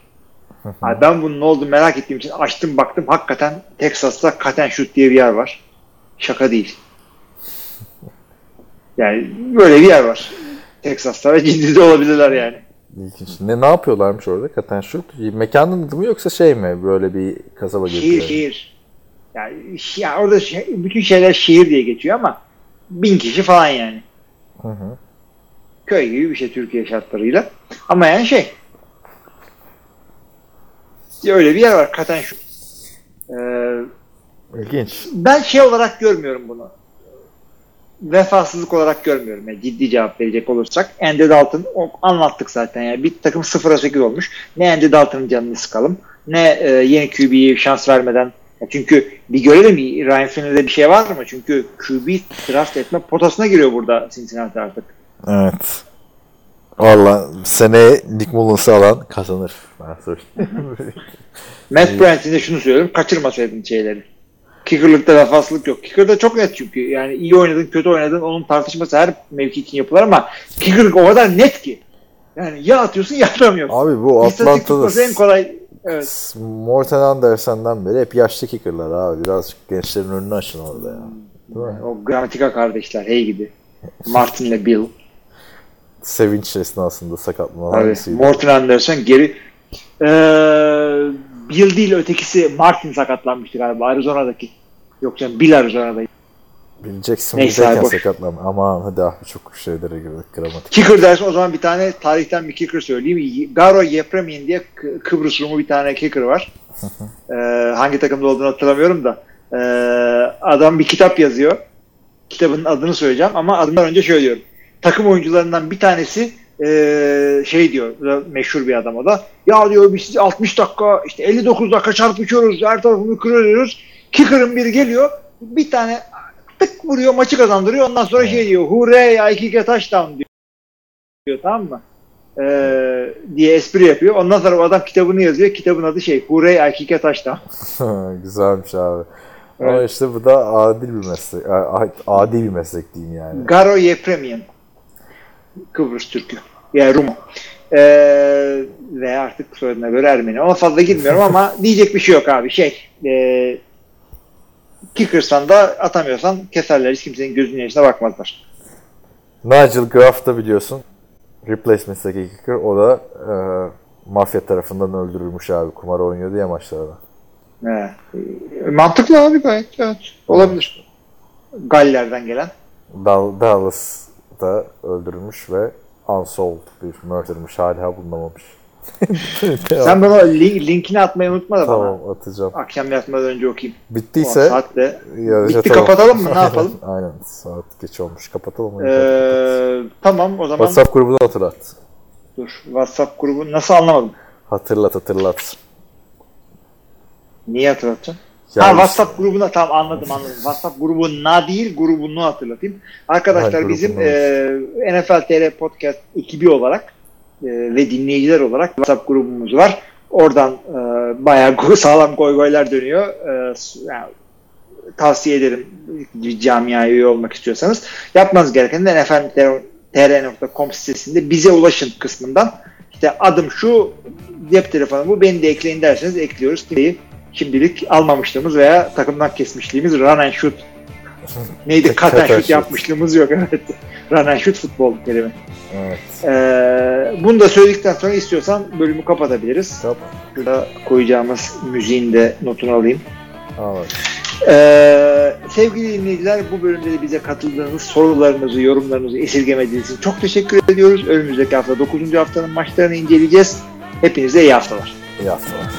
Abi ben bunun ne olduğunu merak ettiğim için açtım baktım. Hakikaten Texas'ta and shoot diye bir yer var. Şaka değil. Yani böyle bir yer var. Texas'ta ve ciddi de olabilirler yani. İlginç. Ne, ne yapıyorlarmış orada? Katen şut. Mekanın adı mı yoksa şey mi? Böyle bir kasaba gibi. Şehir şehir. Yani ya orada şe- bütün şeyler şehir diye geçiyor ama bin kişi falan yani. Hı hı. Köy gibi bir şey Türkiye şartlarıyla. Ama yani şey öyle bir yer var katen şu. Ee, İlginç. ben şey olarak görmüyorum bunu. vefasızlık olarak görmüyorum. Yani ciddi cevap verecek olursak. Andy Dalton anlattık zaten. Yani bir takım 0'a 8 olmuş. Ne Andy Dalton'ın canını sıkalım ne e, yeni QB'ye şans vermeden çünkü bir görelim Ryan Finley'de bir şey var mı? Çünkü QB draft etme potasına giriyor burada Cincinnati artık. Evet. Valla seneye Nick Mullins'ı alan kazanır. Ben. Matt Bryant'in de şunu söylüyorum. Kaçırmasaydın şeyleri. Kicker'lıkta vefasızlık yok. Kicker'da çok net çünkü. Yani iyi oynadın, kötü oynadın. Onun tartışması her mevki için yapılır ama kicker'lık o kadar net ki. Yani ya atıyorsun ya atamıyorsun. Abi bu Atlanta'da en kolay. Evet. Morten Anderson'dan beri hep yaşlı kicker'lar abi. Birazcık gençlerin önünü açın orada ya. Değil mi? O Gramatika kardeşler hey gidi. Martin'le Bill. Sevinç esnasında sakatlanan Abi, hangisiydi? Morton Anderson geri ee, Bill değil ötekisi Martin sakatlanmıştı galiba Arizona'daki. Yok canım Bill Arizona'daki. Bileceksin boş. sakatlanma. Aman hadi abi çok şeylere girdik. Gramatik. Kicker dersin o zaman bir tane tarihten bir kicker söyleyeyim. Garo Yepremian diye Kıbrıs Rumu bir tane kicker var. Ee, hangi takımda olduğunu hatırlamıyorum da. Ee, adam bir kitap yazıyor. Kitabın adını söyleyeceğim ama adından önce şöyle diyorum. Takım oyuncularından bir tanesi ee, şey diyor meşhur bir adam o da. Ya diyor biz 60 dakika işte 59 dakika çarpışıyoruz her tarafını kırıyoruz. Kicker'ın biri geliyor bir tane tık vuruyor maçı kazandırıyor ondan sonra şey diyor hurray I kick a touchdown diyor diyor tamam mı? Ee, diye espri yapıyor. Ondan sonra o adam kitabını yazıyor. Kitabın adı şey Hurray I kick a touchdown. Güzelmiş abi. Ama Evet. işte bu da adil bir meslek. a- a- Adi bir meslek diyeyim yani. Garo Yepremian. Kıbrıs Türk'ü. Yani Rum. Ee, ve artık soyadına göre Ermeni. Ona fazla girmiyorum ama diyecek bir şey yok abi. Şey e, kickersan da atamıyorsan keserler. Hiç kimsenin gözünün yaşına bakmazlar. Nigel Graff da biliyorsun. Replacement'teki kicker. O da e, mafya tarafından öldürülmüş abi. Kumar oynuyordu ya maçlarda. He. Mantıklı abi gayet. Evet. Olabilir. Galler'den gelen. Dal- Dallas'ta öldürülmüş ve unsolved bir murdermış. Hala bulunamamış. Sen bana link, linkini atmayı unutma da bana. Tamam atacağım. Akşam yatmadan önce okuyayım. O Bittiyse saatte. yarışa Bitti, tamam. kapatalım mı? Ne yapalım? Aynen. Saat geç olmuş. Kapatalım mı? Ee, tamam o zaman WhatsApp grubunu hatırlat. dur. WhatsApp grubu nasıl anlamadım. Hatırlat hatırlat. Niye hatırlatacaksın? Ha WhatsApp grubuna tamam anladım anladım. WhatsApp grubuna değil grubunu hatırlatayım. Arkadaşlar Ha, bizim grubunu. e, NFL TR Podcast ekibi olarak e, ve dinleyiciler olarak WhatsApp grubumuz var. Oradan e, bayağı sağlam goy goylar dönüyor. E, yani, tavsiye ederim camiaya üye olmak istiyorsanız. Yapmanız gereken de nfl.tr.com sitesinde bize ulaşın kısmından işte adım şu cep telefonu bu beni de ekleyin derseniz ekliyoruz. Dileği şimdilik almamışlığımız veya takımdan kesmişliğimiz run and shoot. Neydi? Cut and shoot yapmışlığımız yok. Evet. Run and shoot futbol kelime. Evet. Ee, bunu da söyledikten sonra istiyorsan bölümü kapatabiliriz. Tamam. Şurada koyacağımız müziğin de notunu alayım. Anladım. Ee, sevgili dinleyiciler bu bölümde de bize katıldığınız sorularınızı, yorumlarınızı esirgemediğiniz için çok teşekkür ediyoruz. Önümüzdeki hafta 9. haftanın maçlarını inceleyeceğiz. Hepinize iyi haftalar. İyi haftalar.